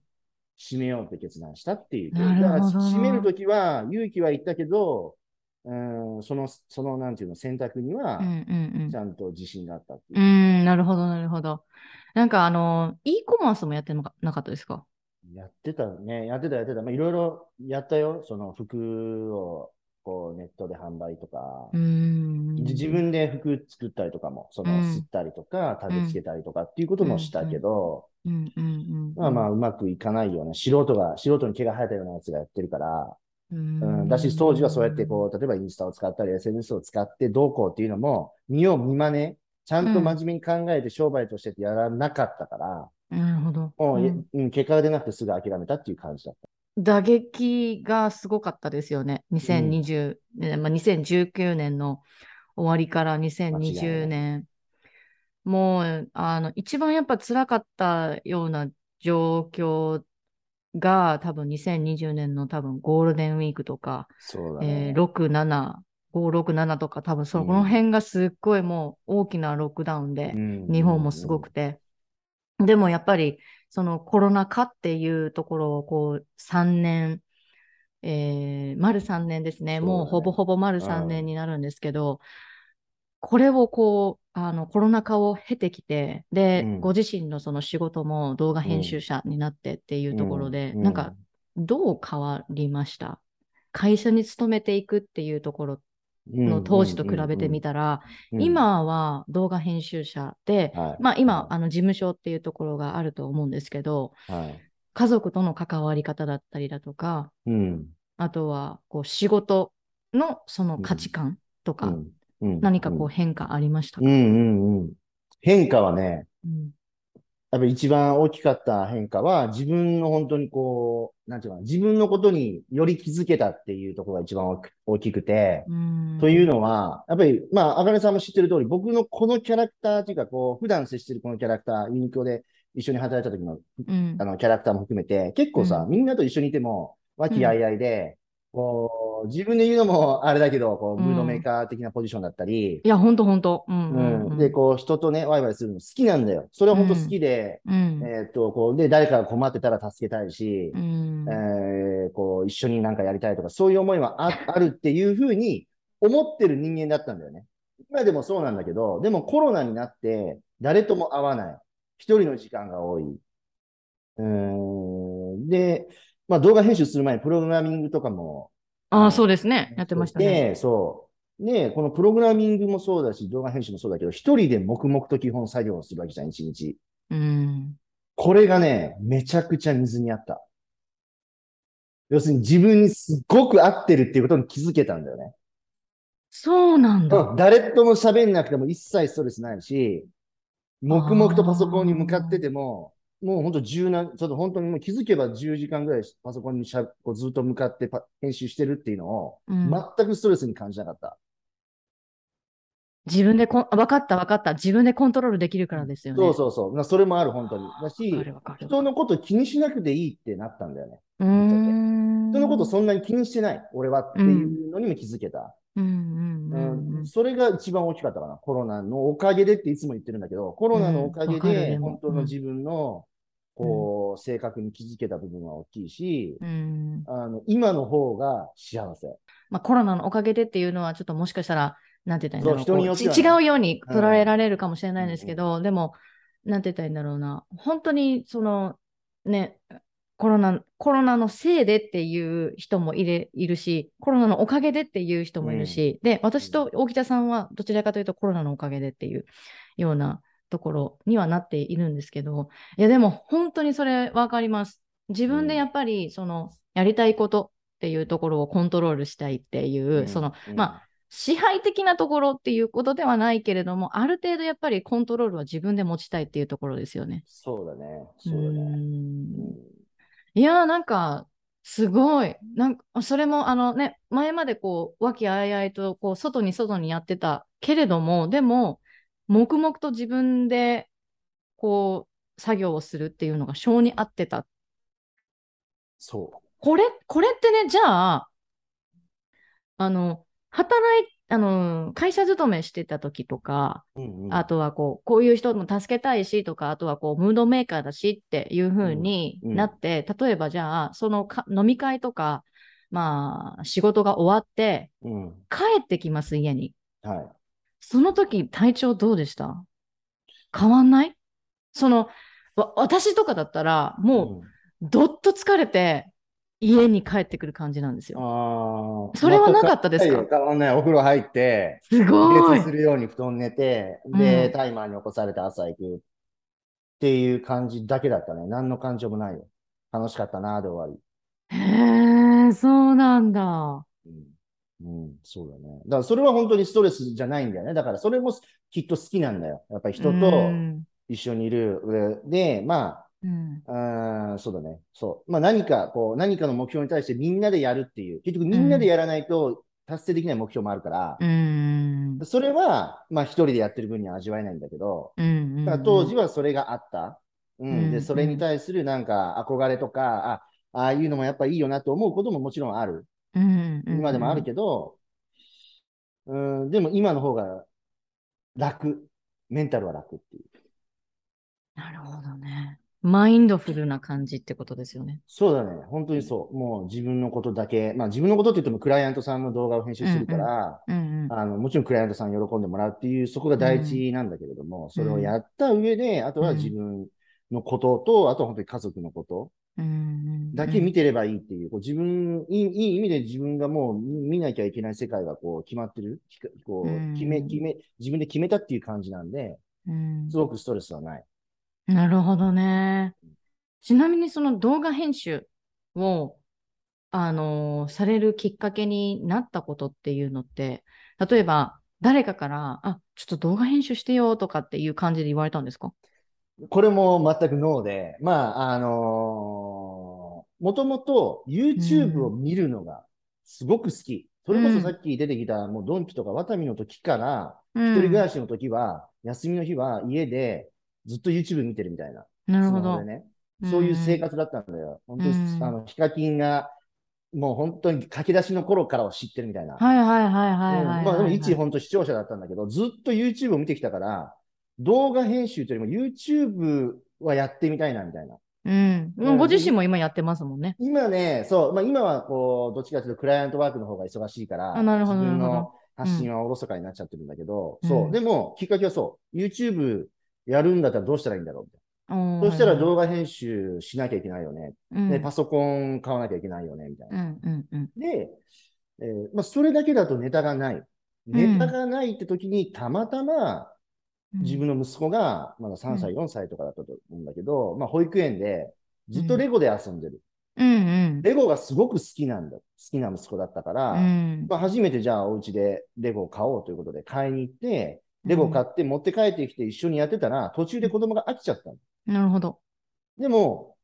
閉めようって決断したっていう。だから閉めるときは、勇気は言ったけど、うん、その、その、なんていうの、選択にはう、んうんちゃんと自信があったってういう。ん、なるほど、なるほど。なんかあの、e コマースもやってなかなかったですか？やってたね。やってた、やってた。まあ、いろいろやったよ。その服を、こう、ネットで販売とかう。ん。自分で服作ったりとかも、その、うん。吸ったりとか、タグつけたりとかっていうこともしたけど、うんうんうんまあまあ、うまくいかないような、素人が、素人に毛が生えたようなやつがやってるから、ううん。ん、だし、当時はそうやってこう、例えばインスタを使ったり、SNS を使ってどうこうっていうのも、見よう見まね、ちゃんと真面目に考えて商売としてってやらなかったから、なるほど。もう、うん。うん結果が出なくてすぐ諦めたっていう感じだった。打撃がすごかったですよね。2020、ねまあ、2019年の終わりから2020年。もう、あの、一番やっぱ辛かったような状況が多分2020年の多分ゴールデンウィークとか、そうだえーね。6、7、5、6、7とか多分そうんの辺がすっごいもう大きなロックダウンで、うん日本もすごくて。でもやっぱりそのコロナ禍っていうところをこう3年、えー丸3年ですね。ねもうほぼほぼ丸3うん年になるんですけど、これをこう、あのコロナ禍を経てきて、で、うん。ご自身のその仕事も動画編集者になってっていうところで、うん。なんかどう変わりました？会社に勤めていくっていうところの当時と比べてみたら、うん、今は動画編集者で、はい。まあ今、あの事務所っていうところがあると思うんですけど、はい。家族との関わり方だったりだとか、うん。あとはこう仕事のその価値観とか、うん。うん何かこう変化ありましたか、うんうんうん。変化はね、うん。やっぱり一番大きかった変化は、自分の本当にこう、なんていうのかな、自分のことにより気づけたっていうところが一番大きくて、うん。というのは、やっぱり、まあ、あかねさんも知ってる通り、僕のこのキャラクターというか、こう、普段接してるこのキャラクター、ユニクロで一緒に働いた時の、うん。あの、キャラクターも含めて、結構さ、うん。みんなと一緒にいても、和気あいあいで、こう、自分で言うのもあれだけど、こう、うんムードメーカー的なポジションだったり、いや、ほんとほんと。うんうんう、うんんで、こう、人とね、ワイワイするの好きなんだよ。それは本当好きで、うんえーっと、こう、で、誰かが困ってたら助けたいしう、んえーこう、一緒になんかやりたいとか、そういう思いはああるっていうふうに思ってる人間だったんだよね。今でもそうなんだけど、でもコロナになって、誰とも会わない。一人の時間が多い。うーん。で、まあ動画編集する前にプログラミングとかも、ああ、そうですね。やってましたね。で、そう。で、このプログラミングもそうだし、動画編集もそうだけど、一人で黙々と基本作業をするわけじゃん、一日。うん。これがね、めちゃくちゃ水にあった。要するに自分にすっごく合ってるっていうことに気づけたんだよね。そうなんだ。うん誰とも喋んなくても一切ストレスないし、黙々とパソコンに向かってても、もう本当十何、ちょっと本当にもう気づけば10時間ぐらいパソコンにしゃこうずっと向かってパ編集してるっていうのを、うん全くストレスに感じなかった。自分でこん、あわかったわかった。自分でコントロールできるからですよね。そうそうそう。まあそれもある、本当に。だわし。人のこと気にしなくていいってなったんだよね。うーん。人のことそんなに気にしてない、俺はっていうのにも気づけた。うんうんうんうん。それが一番大きかったかな。コロナのおかげでっていつも言ってるんだけど、コロナのおかげで本当の自分の、こう、性格に気づけた部分は大きいし、うん。あの、今の方が幸せ。まあ、コロナのおかげでっていうのは、ちょっともしかしたら、なんて言ったらいいんだろう。違うように捉えられるかもしれないんですけど、でも、なんて言ったらいいんだろうな。本当に、その、ね、コロナ、コロナのせいでっていう人もいれいるし、コロナのおかげでっていう人もいるし、で、私と大北さんはどちらかというとコロナのおかげでっていうようなところにはなっているんですけど、いや、でも本当にそれわかります。自分でやっぱり、その、やりたいことっていうところをコントロールしたいっていう、その、まあ、支配的なところっていうことではないけれども、ある程度やっぱりコントロールは自分で持ちたいっていうところですよね。そうだね。そうだね。いやーなんか、すごい。なんか、それもあのね、前までこう、和気あいあいと、こう、外に外にやってたけれども、でも、黙々と自分で、こう、作業をするっていうのが性に合ってた。そこれ、これってね、じゃあ、あの、働い、あの、会社勤めしてた時とか、う。うんうんあとはこう、こういう人も助けたいしとか、あとはこう、ムードメーカーだしっていう風にうんうんなって、例えばじゃあ、そのか飲み会とか、まあ、仕事が終わって、うん。帰ってきます、家に。はい。その時、体調どうでした？変わんない？その、わ私とかだったら、もう、どっと疲れて、家に帰ってくる感じなんですよ。ああ。それはなかったですか？全く変わんない。お風呂入って、すごいするように布団寝て、うんで、タイマーに起こされて朝行くっていう感じだけだったね。何の感情もないよ。楽しかったな、で終わへえ、そうなんだ。り。うん、うん、そうだね。だからそれは本当にストレスじゃないんだよね。だからそれもきっと好きなんだよ。やっぱり人とうん一緒にいる上で、まうんあ、うん、そうだね。そう。まあ何か、こう、何かの目標に対してみんなでやるっていう。結局みんなでやらないと達成できない目標もあるから、うんそれは、まあ一人でやってる分には味わえないんだけど、うんだから当時はそれがあった。うん。うんで、それに対するなんか憧れとか、あ、ああいうのもやっぱいいよなと思うことももちろんある。うんうん今でもあるけど、うん、でも今の方が楽。メンタルは楽っていう。なるほどね。マインドフルな感じってことですよね。そうだね。本当にそう。もう自分のことだけ。まあ自分のことって言ってもクライアントさんの動画を編集するから、うんうんあの、もちろんクライアントさん喜んでもらうっていう、そこが第一なんだけれども、それをやった上で、あとは自分のことと、あとは本当に家族のことうんだけ見てればいいっていう、こう自分いい、いい意味で自分がもう見見なきゃいけない世界がこう決まってる、こううん決め、決め、自分で決めたっていう感じなんで、うんすごくストレスはない。なるほどね。ちなみにその動画編集を、あのーされるきっかけになったことっていうのって、例えば誰かから、あ、ちょっと動画編集してよとかっていう感じで言われたんですか？これも全くノーで、まあ、あのーもともと YouTube を見るのがすごく好き。それこそさっき出てきた、もうドンキとかワタミの時から、一一人暮らしの時は、休みの日は家でずっと YouTube 見てるみたいな。なるほど。ね。そういう生活だったんだよ。本当に、うんあの、ヒカキンが、もう本当に駆け出しの頃からを知ってるみたいな。はいはいはいはいはいはい。うんまあでも一本当視聴者だったんだけど、ずっと YouTube を見てきたから、動画編集というよりも YouTube はやってみたいなみたいな。うん。うんご自身も今やってますもんね。今ね、そう、まあ今はこう、どっちかというとクライアントワークの方が忙しいから、あなるほど自分の発信はおろそかになっちゃってるんだけど、うんそう、でもきっかけはそう、YouTube やるんだったらどうしたらいいんだろう？みたいそしたら動画編集しなきゃいけないよね。うんで、パソコン買わなきゃいけないよね、みたいな。うんうんうん。で、えーまあ、それだけだとネタがない。ネタがないって時に、たまたま自分の息子が、まだ3歳、4歳とかだったと思うんだけど、まあ、保育園でずっとレゴで遊んでる。うんうん。レゴがすごく好きなんだ。好きな息子だったから、うんまあ、初めてじゃあお家でレゴを買おうということで買いに行って、レゴ買って持って帰ってきて一緒にやってたら、途中で子供が飽きちゃったの。なるほど。でも、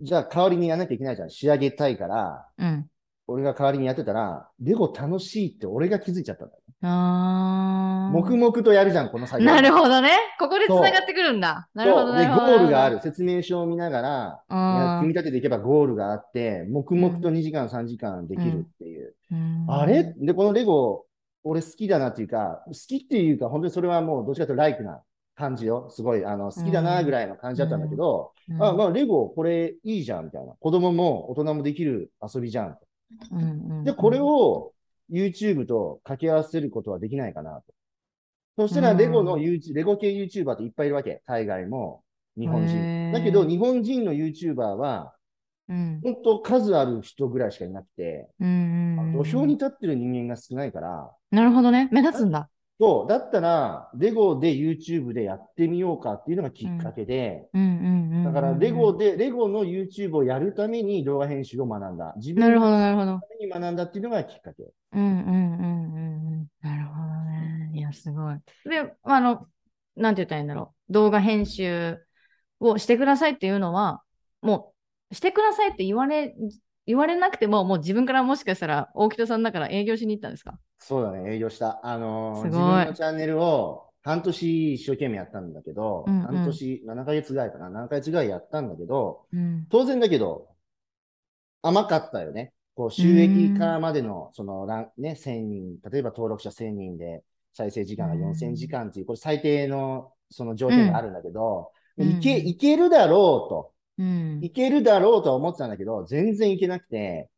じゃあ代わりにやらなきゃいけないじゃん。仕上げたいから、うん。俺が代わりにやってたら、レゴ楽しいって俺が気づいちゃったんだよ。あ黙々とやるじゃん、この作業。なるほどね。ここで繋がってくるんだ。なるほど、そうで。ゴールがある。説明書を見ながら、組み立てていけばゴールがあって、黙々と2時間、3時間できるっていう。うんあれ？で、このレゴ、俺好きだなっていうか、好きっていうか、本当にそれはもうどっちかというとライクな感じよ。すごい、あの、好きだなぐらいの感じだったんだけど、うんあ、まあ、レゴ、これいいじゃん、みたいな。子供も大人もできる遊びじゃん。うんうんで、これを YouTube と掛け合わせることはできないかなと。そしたら、うんレゴの YouTube、レゴ系 YouTuber っていっぱいいるわけ。海外も、日本へ人。ーだけど、日本人の YouTuber は、うん本当数ある人ぐらいしかいなくて、うんうんうん土俵に立ってる人間が少ないから、なるほどね。目立つんだ。そう、だったら、レゴで YouTube でやってみようかっていうのがきっかけで。だから、レゴで、レゴの YouTube をやるために動画編集を学んだ。自分なるほのど、なるほど。ために学んだっていうのがきっかけ。うんうんうんうんうん。なるほどね。いや、すごい。で、あの、なんて言ったらいいんだろう。動画編集をしてくださいっていうのは、もう、してくださいって言われ、言われなくても、もう自分からもしかしたら、大北さんだから営業しに行ったんですか？そうだね、営業した。あのー自分のチャンネルを半年一生懸命やったんだけど、うんうん半年、7ヶ月ぐらいかな、7ヶ月ぐらいやったんだけど、うん。当然だけど、甘かったよね。こう、収益化までの、その、ね、1000人、例えば登録者1000人で、再生時間が4000時間っていう、これ最低の、その条件があるんだけど、うんいけ、いけるだろうと。うん。いけるだろうとは思ってたんだけど、全然いけなくて、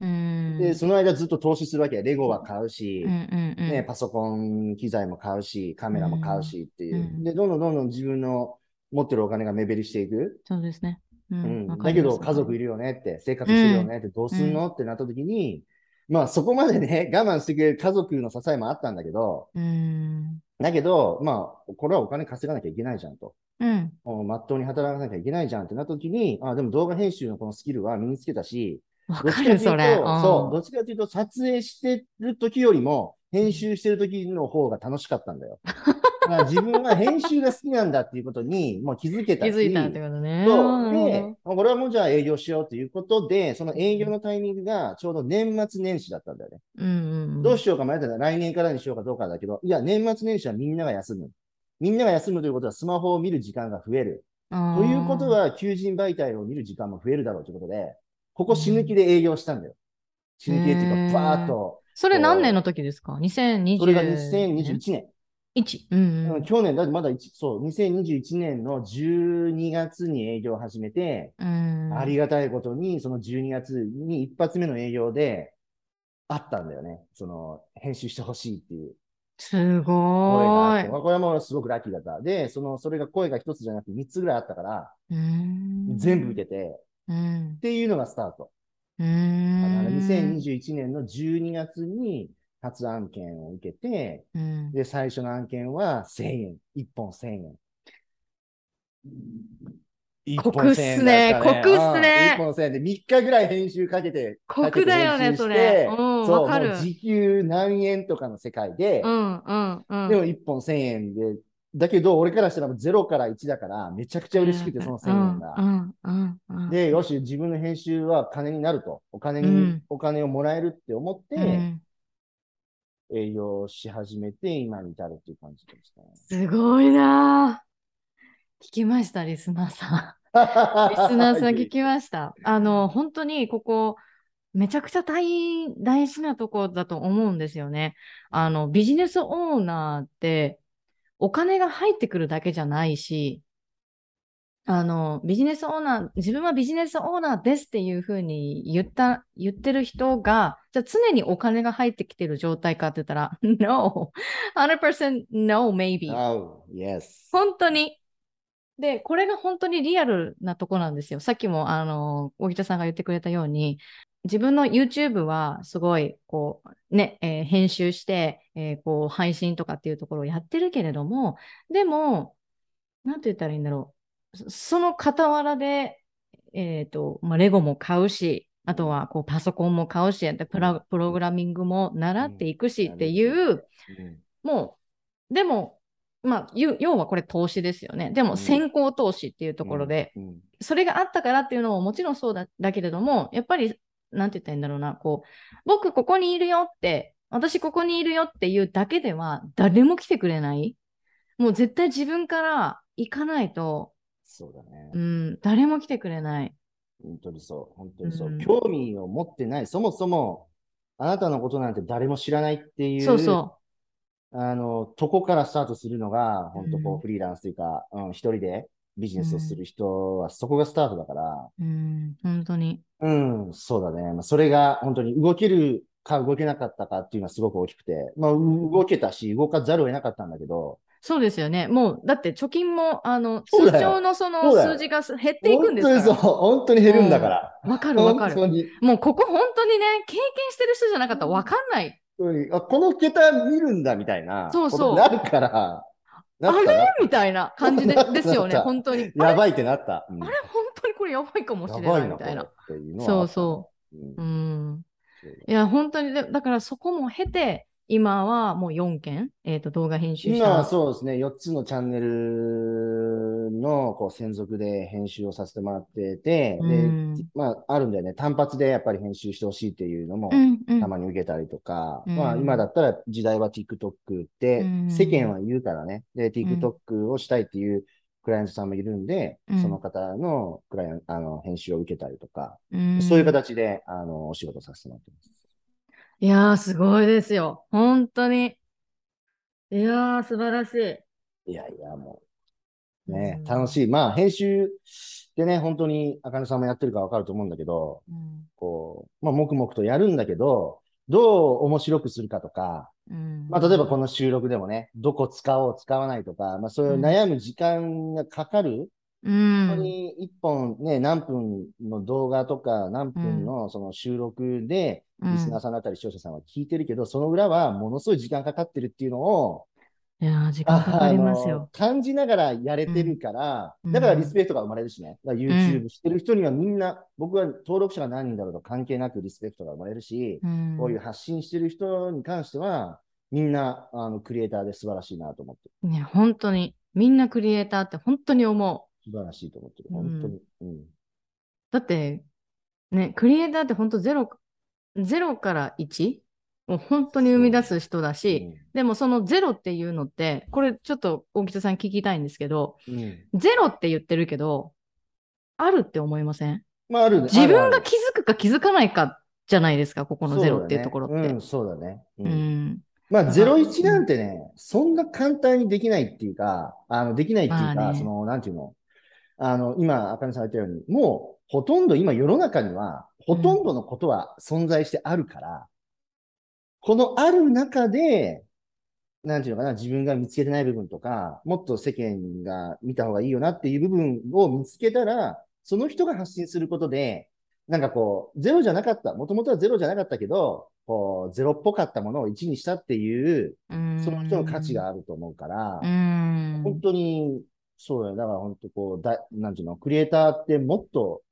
うん。で、その間ずっと投資するわけ。レゴは買うし、うんうんうん。ね、パソコン機材も買うし、カメラも買うしっていう。うんで、どんどんどんどん自分の持ってるお金が目減りしていく。そうですね。ううんだけど家族いるよねって、生活してるよねって、どうすんのってなった時に、まあそこまでね、我慢してくれる家族の支えもあったんだけど、うん。だけど、まあ、これはお金稼がなきゃいけないじゃんと。うん。まっとうに働かなきゃいけないじゃんってなった時に、あ、でも動画編集のこのスキルは身につけたし、わどっかるそれ。そう、んどっちかというと撮影してる時よりも、編集してる時の方が楽しかったんだよ。*laughs* だから自分は編集が好きなんだっていうことにもう気づけたし、気づいたってことね。そう。で、これはもうじゃあ営業しようということで、その営業のタイミングがちょうど年末年始だったんだよね。うんうんうん。どうしようか迷ってたら来年からにしようかどうかだけど、いや、年末年始はみんなが休む。みんなが休むということはスマホを見る時間が増える。ということは、求人媒体を見る時間も増えるだろうということで、ここ死ぬ気で営業したんだよ。死ぬ気でっていうか、バーっと。それ何年の時ですか ?2020 それが2021年。1。うんうん。去年、だってまだ一そう、2021年の12月に営業を始めて、うん、ありがたいことに、その12月に一発目の営業で、あったんだよね。その、編集してほしいっていうす声ごい。まあこれはもうすごくラッキーだった。で、その、それが声が一つじゃなくて三つぐらいあったから、うん全部受けて、うんっ。ていうのがスタート。うだからん。2021年の12月に初案件を受けて、うん。で、最初の案件は1000円。1本1000円。酷っすね酷っすね1本1000円で3日ぐらい編集かけて、酷だよねそれそう、時給何円とかの世界で、うんうんうん。でも1本1000円で、だけど俺からしたら0から1だから、めちゃくちゃ嬉しくて、その1000円が。うんうんうん。で、よし、自分の編集は金になると。お金に、うんお金をもらえるって思って、うん営業し始めて、今に至るっていう感じでしたね。すごいなぁ。聞きました、リスナーさん。*laughs* リスナーさん聞きました。あの、本当にここ、めちゃくちゃ大大事なところだと思うんですよね。あの、ビジネスオーナーって、お金が入ってくるだけじゃないし、あの、ビジネスオーナー、自分はビジネスオーナーですっていうふうに言った、言ってる人が、じゃあ常にお金が入ってきてる状態かって言ったら、*laughs* No! 100% no, maybe. Oh, yes. 本当に。で、これが本当にリアルなとこなんですよ。さっきも、あの、大北さんが言ってくれたように、自分の YouTube はすごい、こう、ね、えー編集して、えーこう、配信とかっていうところをやってるけれども、でも、なんて言ったらいいんだろう。そその傍らで、えっと、まあ、レゴも買うし、あとは、こう、パソコンも買うし、でプラプログラミングも習っていくしっていう、うんもう、でも、まあ、ゆ要はこれ投資ですよね。でうん。も先行投資っていうところで、うん。それがあったからっていうのももちろんそうだだけれども、やっぱり、なんて言ったらいいんだろうな、こう、僕ここにいるよって、私ここにいるよっていうだけでは誰も来てくれない。もう絶対自分から行かないと、そうだねう。ん、誰も来てくれない。本当にそう。本当にそう。うん興味を持ってない。そもそも、あなたのことなんて誰も知らないっていう、そうそあの、とこからスタートするのが、本当こうフリーランスというか、うん、一人でビジネスをする人は、そこがスタートだから、う。うん、本当に。うん、そうだね。まあ、それが本当に動けるか動けなかったかっていうのはすごく大きくて、まあ、う動けたし、動かざるを得なかったんだけど、そうですよね。もう、だって貯金も、あの、通そうだよ常のその数字が減っていくんですから。本当にそう、本当に減るんだから。わかるわかる。もうここ本当にね、経験してる人じゃなかったらわかんない。あこの桁見るんだみたいなそうそうなるから、なあれみたいな感じで *laughs* ですよね、本当に。やばいってなった。うんあれ本当にこれやばいかもしれな、いみたいな。そうそうんう。うん。いや、本当にで、だからそこも経て、今はもう4件、えっ、と、動画編集今は者。そうですね、4つのチャンネルのこう専属で編集をさせてもらってて、うんで、まあ、あるんだよね。単発でやっぱり編集してほしいっていうのもうんうんたまに受けたりとか、うんまあ今だったら時代は TikTok ってうん世間は言うからね。で、TikTok をしたいっていうクライアントさんもいるんで、うんその方のクライアント、あの、編集を受けたりとか、うんそういう形で、あの、お仕事させてもらってます。いやー、すごいですよ。本当に。いやー、素晴らしい。いやいや、もう、ね、うん楽しい。まあ、編集ってね、本当に、あかねさんもやってるかわかると思うんだけど、うんこう、まあ、黙々とやるんだけど、どう面白くするかとか、うんまあ、例えばこの収録でもね、どこ使おう、使わないとか、まあ、そういう悩む時間がかかるうん。本当に一本ね、何分の動画とか、何分のその収録で、うんリスナーさんだったり視聴者さんは聞いてるけど、その裏はものすごい時間かかってるっていうのを、いやー、時間かかりますよ。感じながらやれてるから、うんだからリスペクトが生まれるしね。だから YouTube してる人にはみんな、僕は登録者が何人だろうと関係なくリスペクトが生まれるし、うん。こういう発信してる人に関しては、みんなあのクリエイターで素晴らしいなと思ってる。ね、本当に。みんなクリエイターって本当に思う。素晴らしいと思ってる。うん本当に。うん。だって、ね、クリエイターって本当ゼロ、ゼロから1もう本当に生み出す人だし、でもそのゼロっていうのって、これちょっと大北さん聞きたいんですけど、うんうんゼロって言ってるけど、あるって思いません？まあ、あるね。自分が気づくか気づかないかじゃないですか、ここのゼロっていうところって。そうだね。うん、ね。ううんん。まあ、だから01なんてね、そんな簡単にできないっていうか、あの、できないっていうか、その、なんていうの、あの、今、あかねさんが言ったように、もう、ほとんど今世の中には、ほとんどのことは存在してあるから、このある中で、なんていうのかな、自分が見つけてない部分とか、もっと世間が見た方がいいよなっていう部分を見つけたら、その人が発信することで、なんかこう、ゼロじゃなかった、もともとはゼロじゃなかったけど、こう、ゼロっぽかったものを1にしたっていう、その人の価値があると思うから、うん。本当に、そうだよ。だから本当こう、だ、なんていうの、クリエイターってもっと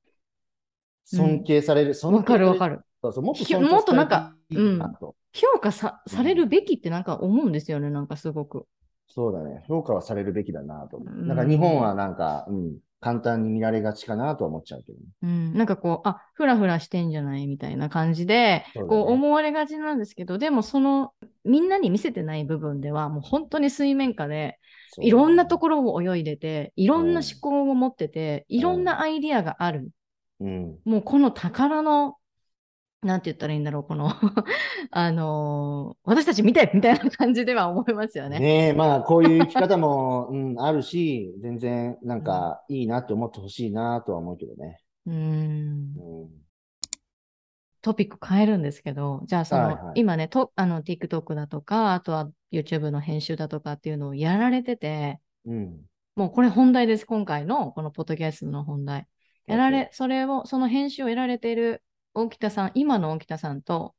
尊敬される、わかるわかる。る。そうそう、もっとひ尊敬もっとなんかされていいなと評価さされるべきってなんか思うんですよね、なんかすごく。そうだね。評価はされるべきだなと思う。うんなんか日本はなんか、うん、簡単に見られがちかなとは思っちゃうけどね。うん、なんかこう、あ、ふらふらしてんじゃないみたいな感じで、そうだねこう思われがちなんですけど、でもその、みんなに見せてない部分では、もう本当に水面下で、いろんなところを泳いでて、いろんな思考を持ってて、いろんなアイディアがある。うん。もうこの宝の、なんて言ったらいいんだろう、この、*laughs* あのー私たち見てみたいな感じでは思いますよね。ねえ、まあ、こういう生き方も、*laughs* うん、あるし、全然、なんか、いいなって思ってほしいなとは思うけどね。うんうん。トピック変えるんですけど、じゃあその、はいはい今ねとあの TikTok だとか、あとは YouTube の編集だとかっていうのをやられてて、うん。もうこれ本題です、今回のこのポッドキャストの本題。やられ、それを、その編集をやられている大北さん、今の大北さんと、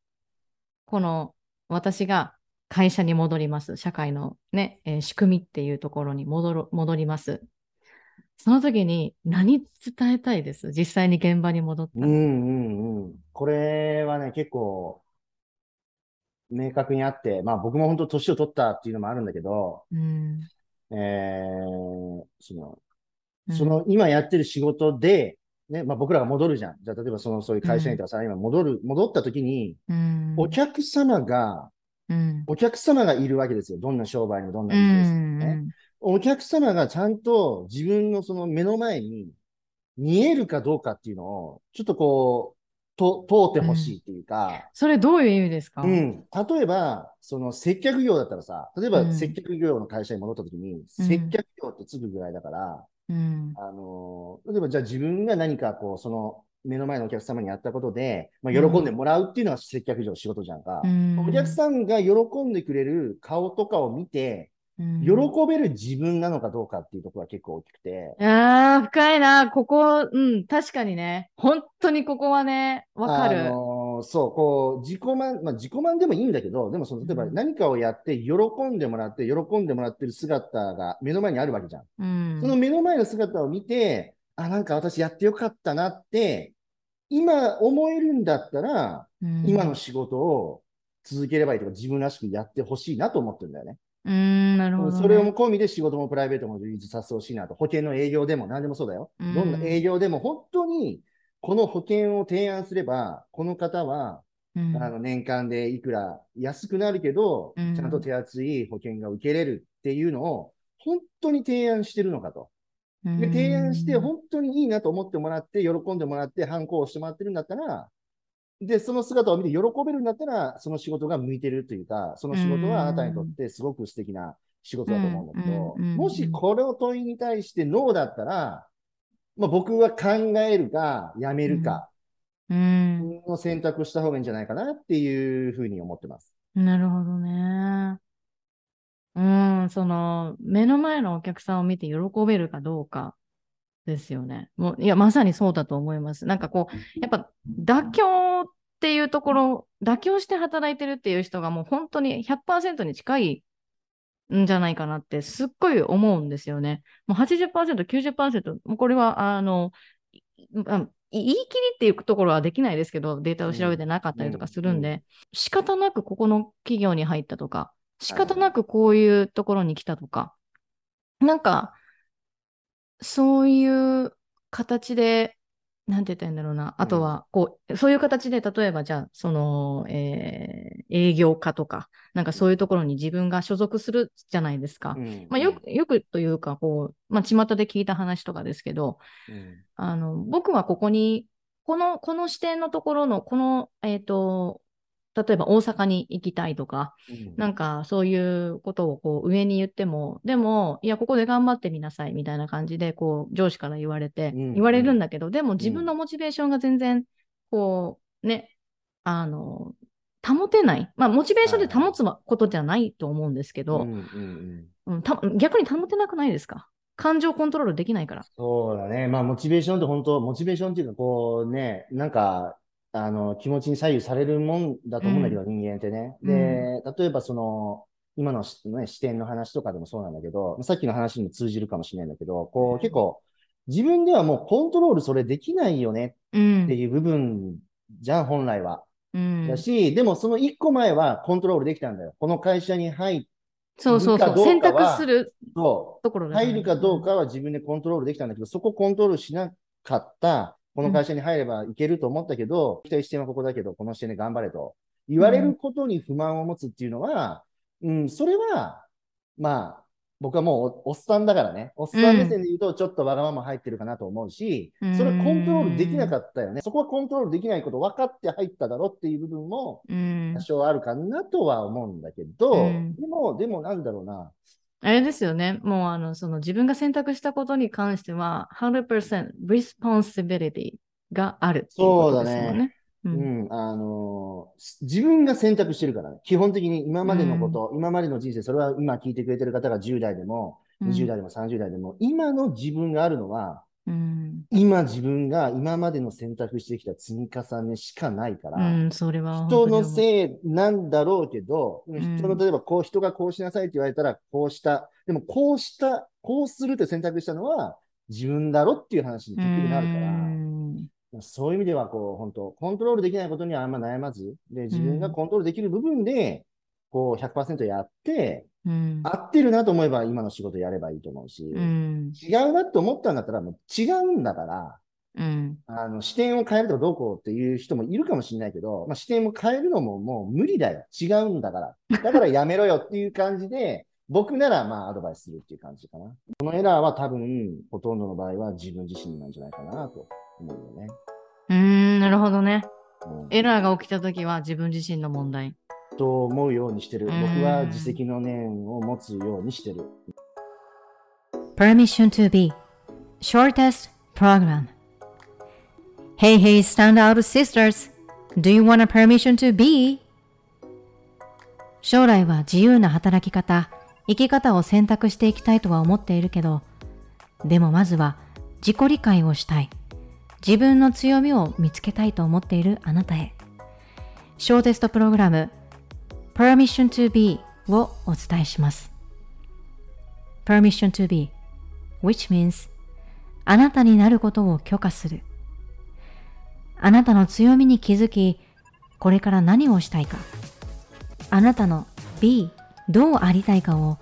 この私が会社に戻ります、社会のね、えー仕組みっていうところに戻る戻ります。その時に何伝えたいです？実際に現場に戻ったら。うんうんうん。これはね、結構、明確にあって、まあ僕も本当年を取ったっていうのもあるんだけど、うんえー、その、うんその今やってる仕事で、ね、まあ僕らが戻るじゃん。じゃあ例えばその、そういう会社員とかさ、今戻る、戻った時に、うんお客様が、うんお客様がいるわけですよ。どんな商売にどんなうビジネスにもね。んお客様がちゃんと自分のその目の前に見えるかどうかっていうのを、ちょっとこう、と通ってほしいっていうか、それどういう意味ですか？うん。例えば、その接客業だったらさ、例えうん。ば接客業の会社に戻った時に、うん。接客業ってつくぐらいだから、うん。あのー例えばじゃあ自分が何かこう、その目の前のお客様にやったことで、まあ、喜んでもらうっていうのが接客業の仕事じゃんか。うん。お客さんが喜んでくれる顔とかを見て、うん喜べる自分なのかどうかっていうところが結構大きくて。ああ、深いな。ここ、うん、確かにね。本当にここはね、わかる。あのーそう、こう、自己満、まあ自己満でもいいんだけど、でもその、例えばうん何かをやって喜んでもらって、喜んでもらってる姿が目の前にあるわけじゃん。うんその目の前の姿を見て、あ、なんか私やってよかったなって、今思えるんだったら、うん今の仕事を続ければいいとか、自分らしくやってほしいなと思ってるんだよね。うん、なるほど、ね。それを込みで仕事もプライベートも充実させてほしいなと。保険の営業でも何でもそうだよ。うんどんな営業でも本当にこの保険を提案すれば、この方は、うん、あの年間でいくら安くなるけど、うんちゃんと手厚い保険が受けれるっていうのを本当に提案してるのかと。で、提案して本当にいいなと思ってもらって、喜んでもらって、反抗をしてもらってるんだったら、で、その姿を見て喜べるんだったら、その仕事が向いてるというか、その仕事はあなたにとってすごく素敵な仕事だと思うんだけど、もしこれを問いに対してノーだったら、まあ、僕は考えるか、やめるかうん、の選択をした方がいいんじゃないかなっていうふうに思ってます。なるほどね。うん、その、目の前のお客さんを見て喜べるかどうか。ですよね。もういや、まさにそうだと思います。なんかこう、やっぱ妥協っていうところ、妥協して働いてるっていう人がもう本当に100%に近いんじゃないかなってすっごい思うんですよね。もう80%、90%、もうこれは、あの、言い切りっていうところはできないですけど、データを調べてなかったりとかするんで、うんうん、仕方なくここの企業に入ったとか、仕方なくこういうところに来たとか、なんか、そういう形で、なんて言ったらいいんだろうな。あとは、こう、そういう形で、例えば、じゃあ、その、えー、営業家とか、なんかそういうところに自分が所属するじゃないですか。うん、まあ、よく、よくというか、こう、まあ、巷で聞いた話とかですけど、うん、あの、僕はここに、この、この視点のところの、この、えっ、ー、と、例えば大阪に行きたいとか、うん、なんかそういうことをこう上に言っても、でも、いや、ここで頑張ってみなさいみたいな感じで、こう上司から言われて、言われるんだけど、でも自分のモチベーションが全然、こう、ね、あの、保てない。まあ、モチベーションで保つことじゃないと思うんですけど、逆に保てなくないですか？感情コントロールできないから。そうだね。まあ、モチベーションって本当、モチベーションっていうか、こうね、なんか、あの、気持ちに左右されるもんだと思うんだけど、うん、人間ってね。で、例えばその、今の、ね、視点の話とかでもそうなんだけど、さっきの話にも通じるかもしれないんだけど、こう、結構、自分ではもうコントロールそれできないよねっていう部分じゃん、本来は。うん、だし、でもその一個前はコントロールできたんだよ。この会社に入っそうそうそう。選択するところ、ね、入るかどうかは自分でコントロールできたんだけど、そこコントロールしなかったこの会社に入ればいけると思ったけど、うん、期視点はここだけど、この視点で頑張れと。言われることに不満を持つっていうのは、うん、うん、それは、まあ、僕はもうおっさんだからね、おっさん目線で言うと、ちょっとわがまま入ってるかなと思うし、うん、それコントロールできなかったよね。そこはコントロールできないこと分かって入っただろっていう部分も、多少あるかなとは思うんだけど、でも、でもなんだろうな、あれですよね。もうあの、その自分が選択したことに関しては、100% responsibility があるっていうことですよね。うん、うん、あのー、自分が選択してるからね。基本的に今までのこと、うん、今までの人生、それは今聞いてくれてる方が10代でも、20代でも30代でも、今の自分があるのは、うん、今自分が今までの選択してきた積み重ねしかないから、うん、それは人のせいなんだろうけど、うん、人の例えばこう人がこうしなさいって言われたらこうした。でもこうした、こうするって選択したのは自分だろっていう話に結局なるから、そういう意味ではこう本当、コントロールできないことにはあんま悩まず、で自分がコントロールできる部分で、こう100%やって、うん、合ってるなと思えば今の仕事やればいいと思うし、うん、違うなと思ったんだったらもう違うんだから、うん、あの視点を変えるとどうこうっていう人もいるかもしれないけど、まあ、視点を変えるのももう無理だよ。違うんだから。だからやめろよっていう感じで、僕ならまあアドバイスするっていう感じかな。このエラーは多分ほとんどの場合は自分自身なんじゃないかなと思うよね。うーん、なるほどね。エラーが起きたときは自分自身の問題。と思うようにしてる。僕は自責の念を持つようにしてる。Permission to be Shortest Program Hey hey stand out sisters Do you want a permission to be? 将来は自由な働き方、生き方を選択していきたいとは思っているけど、でもまずは自己理解をしたい。自分の強みを見つけたいと思っているあなたへ。ショーテストプログラム Permission to be をお伝えします。Permission to be which means あなたになることを許可する。あなたの強みに気づき、これから何をしたいか。あなたの be どうありたいかを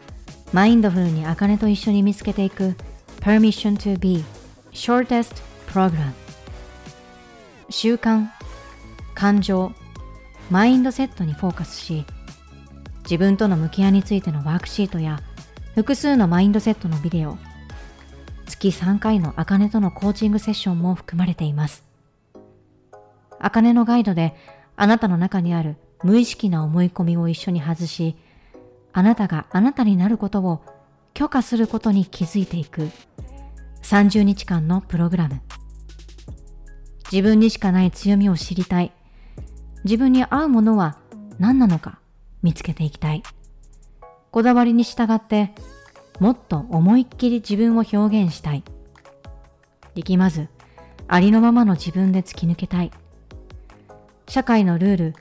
マインドフルに茜と一緒に見つけていく Permission to be Shortest Program 習慣、感情、マインドセットにフォーカスし自分との向き合いについてのワークシートや複数のマインドセットのビデオ月3回の茜とのコーチングセッションも含まれています。茜のガイドであなたの中にある無意識な思い込みを一緒に外しあなたがあなたになることを許可することに気づいていく。30日間のプログラム。自分にしかない強みを知りたい。自分に合うものは何なのか。見つけていきたい。こだわりに従ってもっと思いっきり自分を表現したい。力まず、ありのままの自分で突き抜けたい。社会のルール、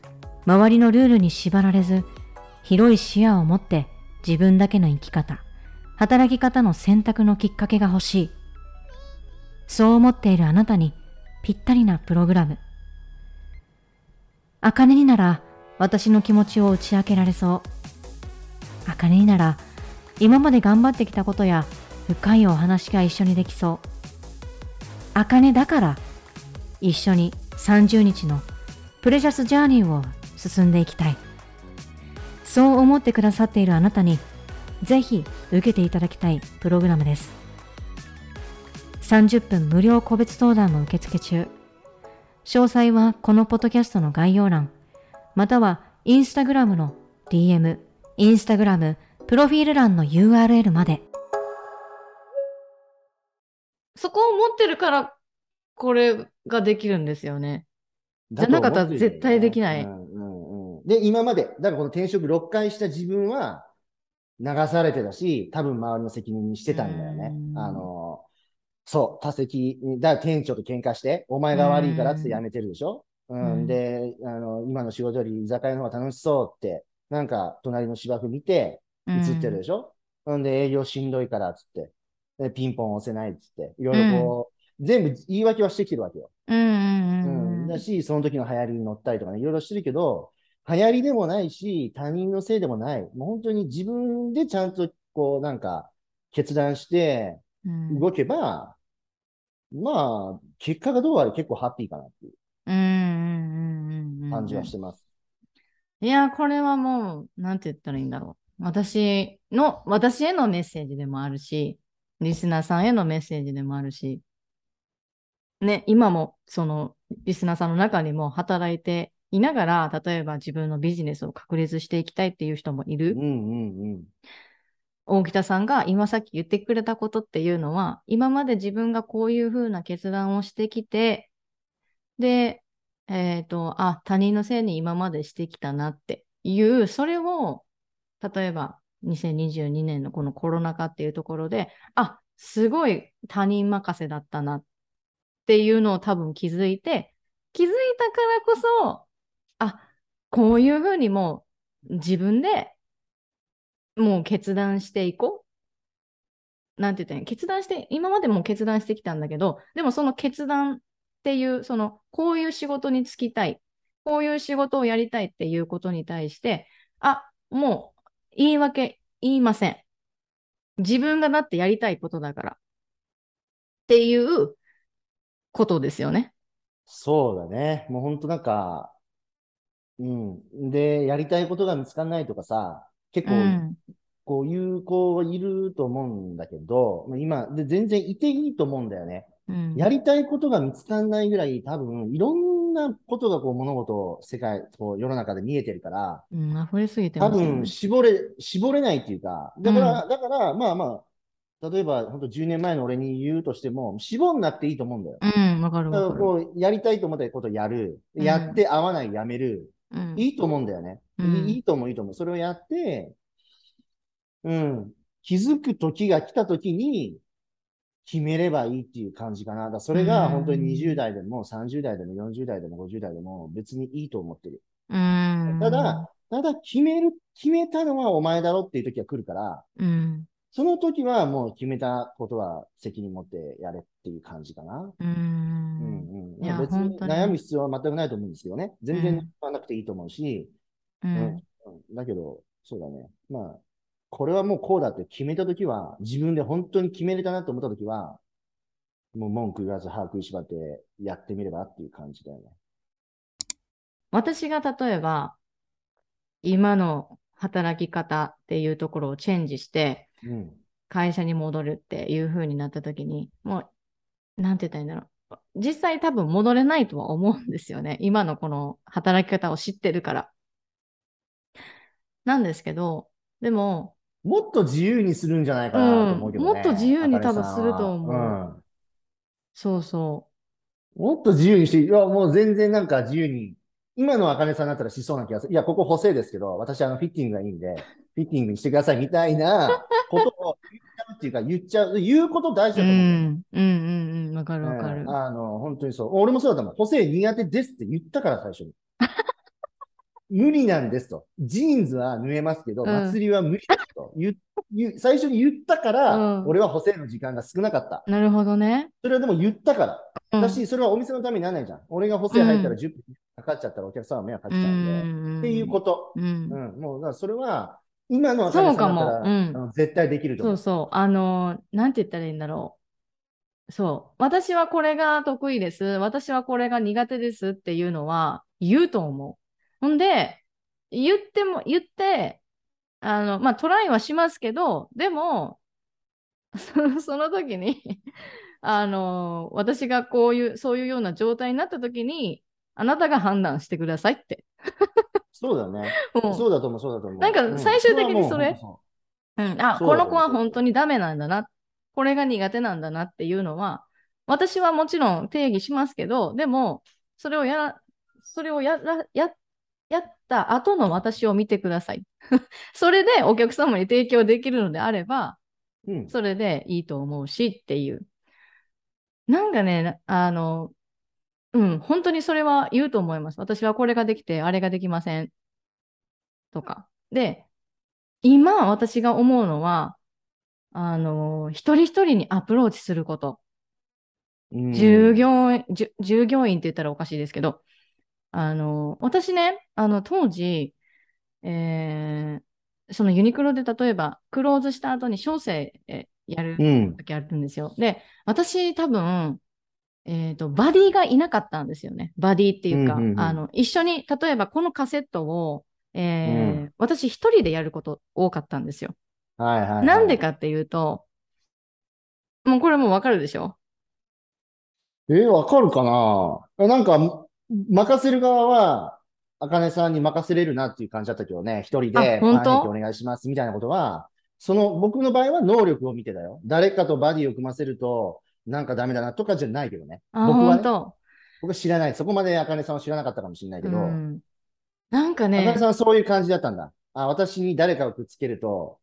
周りのルールに縛られず、広い視野を持って自分だけの生き方、働き方の選択のきっかけが欲しい。そう思っているあなたにぴったりなプログラム。あかねになら私の気持ちを打ち明けられそう。あかねになら今まで頑張ってきたことや深いお話が一緒にできそう。あかねだから一緒に30日のプレシャスジャーニーを進んでいきたい。そう思ってくださっているあなたにぜひ受けていただきたいプログラムです。30分無料個別相談も受付中。詳細はこのポッドキャストの概要欄、またはインスタグラムの DM、インスタグラム、プロフィール欄の URL まで。そこを持ってるから、これができるんですよね。じゃなかったら絶対できない。うんうんうん、で、今まで、だからこの転職6回した自分は流されてたし、多分周りの責任にしてたんだよね。あの、そう、他席、だから店長と喧嘩して、お前が悪いからって辞めてるでしょうん、で、あの、今の仕事より居酒屋の方が楽しそうって、なんか隣の芝生見て映ってるでしょ？うん、で、営業しんどいからっつって、でピンポン押せないっつって、いろいろこう、うん、全部言い訳はしてきてるわけよ。うん、だし、その時の流行りに乗ったりとかね、いろいろしてるけど、流行りでもないし、他人のせいでもない。もう本当に自分でちゃんと、こう、なんか、決断して動けば、まあ、結果がどうあれ結構ハッピーかなっていう感じはしてます。いや、これはもう、なんて言ったらいいんだろう。私の、私へのメッセージでもあるし、リスナーさんへのメッセージでもあるし、ね、今もそのリスナーさんの中にも働いていながら、例えば自分のビジネスを確立していきたいっていう人もいる。うんうんうん、大北さんが今さっき言ってくれたことっていうのは、今まで自分がこういうふうな決断をしてきて、で、えっ、ー、と、あ、他人のせいに今までしてきたなっていう、それを、例えば2022年のこのコロナ禍っていうところで、あ、すごい他人任せだったなっていうのを多分気づいて、気づいたからこそ、あ、こういうふうにもう自分でもう決断していこう。なんて言ったら決断して、今までも決断してきたんだけど、でもその決断っていう、その、こういう仕事に就きたい、こういう仕事をやりたいっていうことに対して、あ、もう言い訳言いません。自分がだってやりたいことだから。っていうことですよね。そうだね。もう本当なんか、うん。で、やりたいことが見つかんないとかさ、結構、うん、こういう子いると思うんだけど、今、で全然いていいと思うんだよね。うん、やりたいことが見つかんないぐらい、多分、いろんなことがこう物事、世界、こう世の中で見えてるから、うん、溢れすぎてね、多分、絞れ、絞れないっていうか、だから、うん、だから、まあまあ、例えば、本当10年前の俺に言うとしても、絞んなくていいと思うんだよ。うん、わかるわかる。こう、やりたいと思ったことをやる。やって合わない、やめる。うん、いいと思うんだよね。いいと思う、いいと思う。それをやって、うん。気づく時が来た時に決めればいいっていう感じかな。だそれが本当に20代でも30代でも40代でも50代でも別にいいと思ってる。ただ、ただ決める、決めたのはお前だろっていう時は来るから、うん、その時はもう決めたことは責任持ってやれっていう感じかな。うん。うんうん、別に悩む必要は全くないと思うんですけどね。全然悩まなくていいと思うし、うん、うん、だけど、そうだね。まあ、これはもうこうだって決めたときは、自分で本当に決めれたなと思ったときは、もう文句言わず歯食いしばってやってみればっていう感じだよね。私が例えば、今の働き方っていうところをチェンジして、うん、会社に戻るっていう風になった時に、もう、なんて言ったらいいんだろう。実際多分戻れないとは思うんですよね。今のこの働き方を知ってるから。なんですけど、でも、もっと自由にするんじゃないかなと思うけどね。うん、もっと自由に多分すると思う。うん、そうそう。もっと自由にして、いや、もう全然なんか自由に、今のあかねさんだったらしそうな気がする。いや、ここ補正ですけど、私あのフィッティングがいいんで、フィッティングにしてくださいみたいなことを言ったっていうか言っちゃう、言うこと大事だと思う。うん、うん、うん、うん、わかるわかるうん。あの、本当にそう。俺もそうだったもん。補正苦手ですって言ったから、最初に。無理なんですと。ジーンズは縫えますけど、うん祭りは無理ですと言最初に言ったから、うん俺は補正の時間が少なかった。なるほどね。それはでも言ったから。うんだし、それはお店のためにならないじゃん。俺が補正入ったら10分かかっちゃったらお客さんは迷惑かけちゃうんで。んっていうこと。うんうん。もう、だからそれは、今のそうかもうん絶対できると思。そううそう。あのー、なんて言ったらいいんだろう。そう。私はこれが得意です。私はこれが苦手ですっていうのは言うと思う。ほんで、言っても、言って、あの、まあ、トライはしますけど、でも、*laughs* そその時に *laughs* あのー、私がこういう、そういうような状態になった時に、あなたが判断してくださいって。そうだね。うんそうだと思う、そうだと思う。なんかう最終的にそれうん、あ、この子は本当にダメなんだな。これが苦手なんだなっていうのは、私はもちろん定義しますけど、でも、それをやら、それをやら、や、やった後の私を見てください。*laughs* それでお客様に提供できるのであれば、当うん。それでいいと思うしっていう。なんかね、なあの、うん、本当にそれは言うと思います。私はこれができて、あれができません。とか。で、今私が思うのは、あの、一人一人にアプローチすること。うん従業員、従業員って言ったらおかしいですけど、あの、私ね、あの、当時、えーそのユニクロで例えば、クローズした後に小生えやるうん。時あるんですよ。で、私多分、えっと、バディがいなかったんですよね。バディっていうか、うんうんうんあの、一緒に、例えばこのカセットを、えーうん私一人でやること多かったんですよ。はいはいはい。なんでかっていうと、もうこれもうわかるでしょ？えーわかるかな？えなんか、任せる側は、あかねさんに任せれるなっていう感じだったけどね。一人で、あ本当？お願いしますみたいなことは、その、僕の場合は能力を見てだよ。誰かとバディを組ませると、なんかダメだなとかじゃないけどね。あ、僕はね。僕は知らない。そこまであかねさんは知らなかったかもしれないけど、うん。なんかあかねねさん、はそういう感じだったんだ。あ、私に誰かをくっつけると、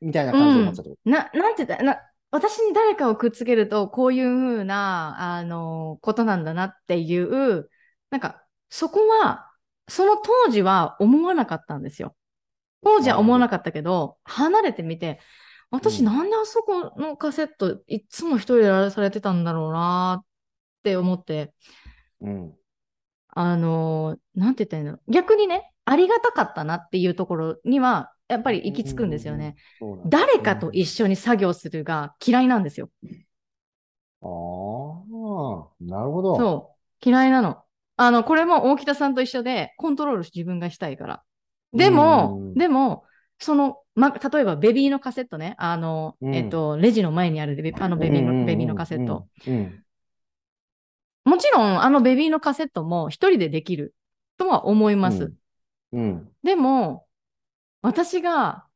みたいな感じで思ってたってこな、なんて言った？な、私に誰かをくっつけると、こういうふうな、あの、ことなんだなっていう、なんか、そこは、その当時は思わなかったんですよ。当時は思わなかったけど、離れてみて、私うんなんであそこのカセット、いっつも一人でやらされてたんだろうなって思って、と。うん。あの、なんて言ったらいいんだろう。逆にね、ありがたかったなっていうところには、やっぱり行き着くんですよね。うんうん誰かと一緒に作業するが嫌いなんですよ。ああ、なるほど。そう。嫌いなの。あの、これも大北さんと一緒で、コントロール自分がしたいから。でもうん、でも、その、ま、例えばベビーのカセットね、あの、うんえっと、レジの前にあるベあのベビーの、うんうんうんうんベビーのカセット。。うん。もちろん、あのベビーのカセットも一人でできるとは思います。うん。でも、私が、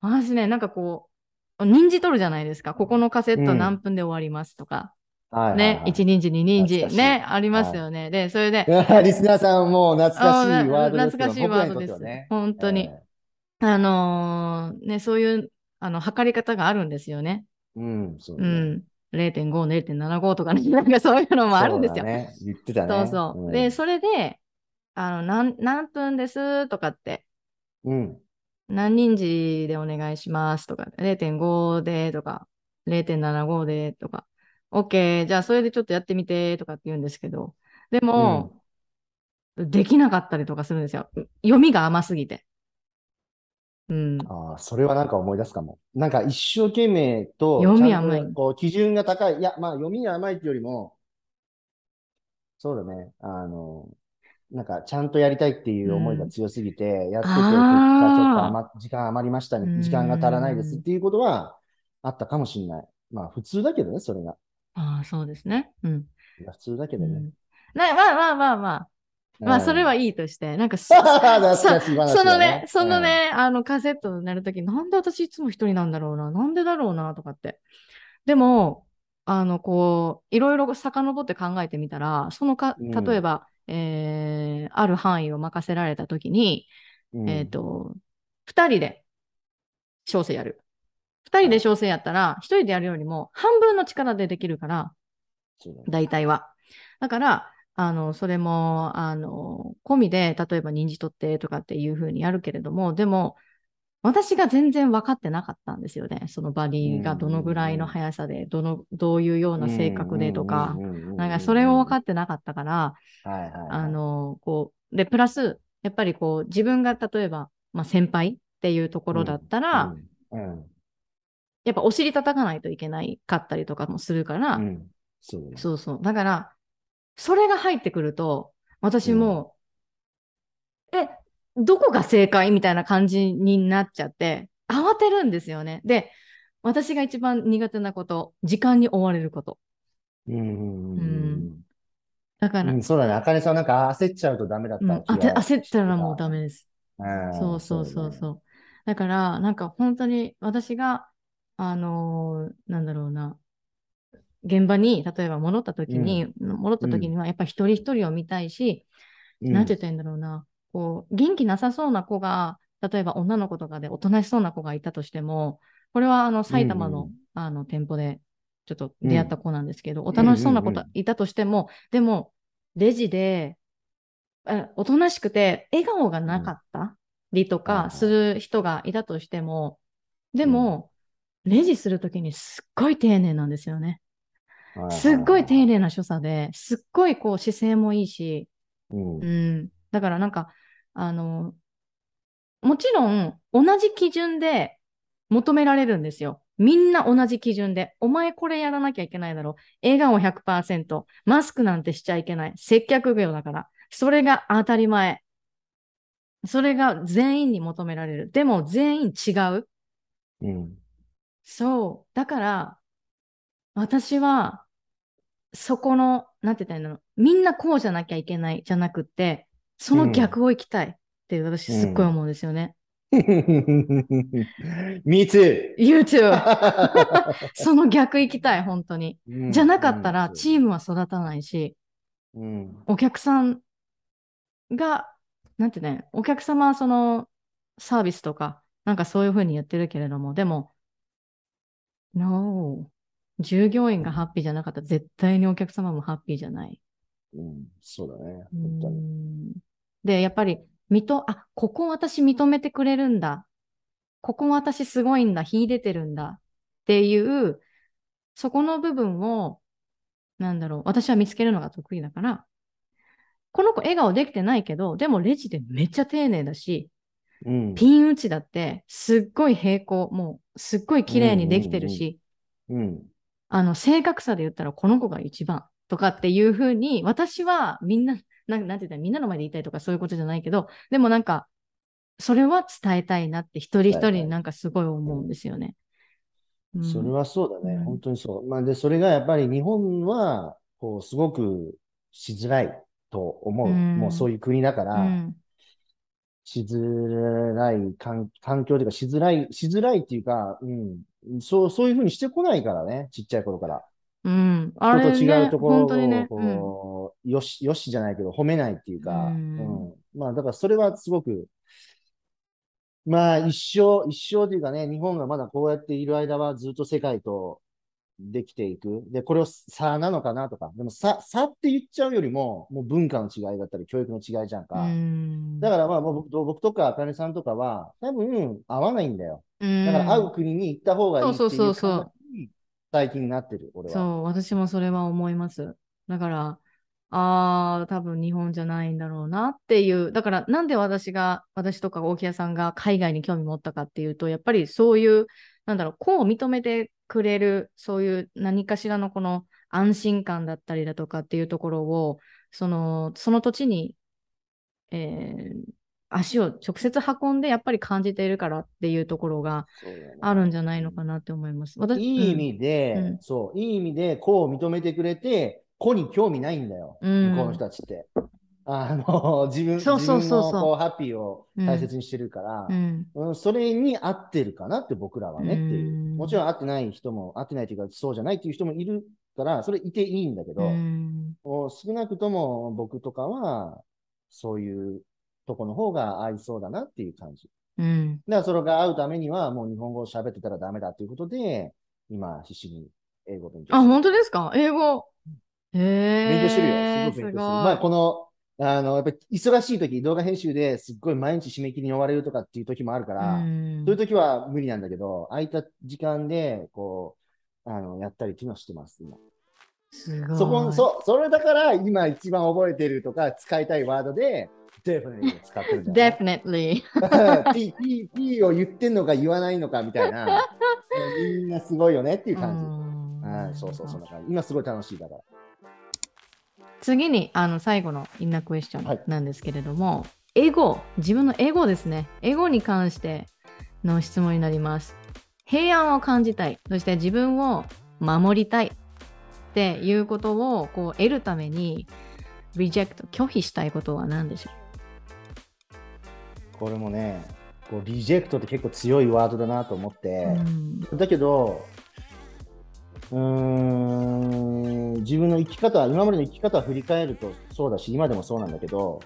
私ね、なんかこう、任じ取るじゃないですか。ここのカセットうん何分で終わりますとか。はいはいね、はい1人時、2人時、ね、ありますよね。で、それで、*laughs* リスナーさんも懐かしいあワードです懐かしいワードですね。本当にえあのーね、そういう、あの、測り方があるんですよね。ーうん、そううね。ん。0.5、0.75とかね、なんかそういうのもあるんですよ。ね。言ってたね。そうそう。んで、それで、あの、何、何分ですとかって、うん。何人時でお願いしますとか、0.5でとか、0.75でとか、OK、じゃあそれでちょっとやってみてとかって言うんですけど、でも、できなかったりとかするんですよ。読みが甘すぎて。うん。ああ、それはなんか思い出すかも。なんか一生懸命と、読み甘いこう基準が高い。いや、まあ読みが甘いっていうよりも、そうだね。あの、なんかちゃんとやりたいっていう思いが強すぎて、やってて、結果ちょっと時間余りましたうんね。時間が足らないですっていうことはあったかもしれない。まあ普通だけどね、それが。ああ、そうですね。うん。普通だけどね。うん、なまあまあまあまあ。まあ、それはいいいとして、なんか *laughs* そ、*laughs* のだね、そのね、あのカセットになるとき、なんで私いつも一人なんだろうな、なんでだろうな、とかって。でも、あの、こう、いろいろ遡って考えてみたら、そのか、うん例えば、えーある範囲を任せられたときに、うんえっ、と、二人で小生やる。二人で調整やったら、一人でやるよりも半分の力でできるから。大体は。だから、あの、それも、あの、込みで、例えば人事取ってとかっていうふうにやるけれども、でも、私が全然分かってなかったんですよね。そのバディがどのぐらいの速さで、どの、どういうような性格でとか、なんかそれを分かっってなかったから、あの、こう、で、プラス、やっぱりこう、自分が例えば、まあ先輩っていうところだったら、やっぱお尻叩かないといけないかったりとかもするから、うん、そうだね。そうそう。だから、それが入ってくると、私も、え、どこが正解みたいな感じになっちゃって、慌てるんですよね。で、私が一番苦手なこと、時間に追われること。うんうんうんだから、うんうん、そうだね。あかねさんなんか焦っちゃうとダメだったうん、焦焦ったらもうダメです。うんそうそうそうそう。だから、なんか本当に私が、あのーなんだろうな、現場に例えば戻った時に、戻った時にはやっぱり一人一人を見たいし、うん。なんて言ったらいいんだろうな、こう、元気なさそうな子が、例えば女の子とかでおとなしそうな子がいたとしても、これはあの埼玉の,、うん。うんあの店舗でちょっと出会った子なんですけど、おん。となしそうな子うんうんうん。いたとしても、でも、レジで、あおとなしくて笑顔がなかったりとかする人がいたとしても、でも、レジするときにすっごい丁寧なんですよね。すっごい丁寧な所作で、すっごいこう姿勢もいいし、うんうん。だからなんか、あの、もちろん同じ基準で求められるんですよ。みんな同じ基準で、お前これやらなきゃいけないだろ。笑顔100%、マスクなんてしちゃいけない。接客業だから。それが当たり前。それが全員に求められる。でも全員違う。うんそう。だから、私は、そこの、なんて言ったらいいんだろう。みんなこうじゃなきゃいけないじゃなくって、その逆を行きたいって私すっごい思うんですよね。*laughs* Me too! You too! *laughs* その逆行きたい、本当に。じゃなかったら、チーム、ムは育たないし、うんお客さんが、なんてね、お客様はそのサービスとか、なんかそういうふうに言ってるけれども、でも、No. 従業員がハッピーじゃなかったら絶対にお客様もハッピーじゃない。うん、そうだね。う本当に。んで、やっぱり、認、あ、ここ私認めてくれるんだ。ここ私すごいんだ。秀でてるんだ。っていう、そこの部分を、なんだろう、私は見つけるのが得意だから、この子笑顔できてないけど、でもレジでめっちゃ丁寧だし、うん。ピン打ちだって、すっごい平行、もう、すっごい綺麗にできてるし、うん。あの、正確さで言ったらこの子が一番とかっていうふうに、私はみんな、なんなんて言ったらみんなの前で言いたいとかそういうことじゃないけど、でもなんか、それは伝えたいなって一人一人になんかすごい思うんですよね。うんそれはそうだね。うん本当にそう。まあ、で、それがやっぱり日本は、こう、すごくしづらいと思う。うんもうそういう国だから、うんしづらい環環境というか、しづらい、しづらいっていうか、うん。そう、そういうふうにしてこないからね。ちっちゃい頃から。うん。あれ人と違ね、うところ本当にねを、。こう、よし、よしじゃないけど、褒めないっていうか、うんうんまあ、だからそれはすごく、まあ、一生、一生というかね、日本がまだこうやっている間はずっと世界とできていく。で、これを差なのかなとか。でも差、差って言っちゃうよりも、もう文化の違いだったり、教育の違いじゃんうか。ん。だからまあ、僕と僕とか、あかねさんとかは、多分、合わないんだよ。うんだから、会う国に行った方がいいっていうそうそうそうそう考えに最近なってる、俺は。そう、私もそれは思います。だから、ああ、多分日本じゃないんだろうなっていう。だから、なんで私が、私とか大木屋さんが海外に興味持ったかっていうと、やっぱりそういう、なんだろう、こう認めてくれる、そういう何かしらのこの安心感だったりだとかっていうところを、その、その土地に、えー足を直接運んでやっぱり感じているからっていうところがあるんじゃないのかなって思います。私いい意味で、うんそう、いい意味で、子を認めてくれて、子に興味ないんだよ、うん向こうの人たちって。あの、自分、そうそうそうそう自分のこうハッピーを大切にしてるから、うん、うんそれに合ってるかなって僕らはねっていう。うんもちろん合ってない人も、合ってないというか、そうじゃないっていう人もいるから、それいていいんだけど、うん少なくとも僕とかは、そういうとこの方が合いそうだなっていう感じ。うん。だからそれが会うためには、もう日本語を喋ってたらダメだということで、今、必死に英語を勉強あ、してる本当ですか？英語。へえ。勉強してるよ。すごい勉強。すごい。まあ、この、あの、やっぱり忙しい時、動画編集ですっごい毎日締め切りに追われるとかっていう時もあるから、うんそういう時は無理なんだけど、空いた時間で、こう、あの、やったりっていうのはしてます、今。すごい。そこ、そ、それだから今一番覚えてるとか使いたいワードで、definitely を使ってる definitely。*laughs* P, P, P を言ってんのか言わないのかみたいな。*laughs* みんなすごいよねっていう感じ。はい、そうそう、そんな感じ。今すごい楽しいだから。次にあの最後のインナークエスチョはい。ンなんですけれども、エゴ、自分のエゴですね。エゴに関しての質問になります。平安を感じたい、そして自分を守りたいっていうことをこう得るために、リジェクト、拒否したいことは何でしょこれもね、こうリジェクトって結構強いワードだなと思って、う、うん。だけど、うーん、自分の生き方、今までの生き方を振り返るとそうだし、今でもそうなんだけど、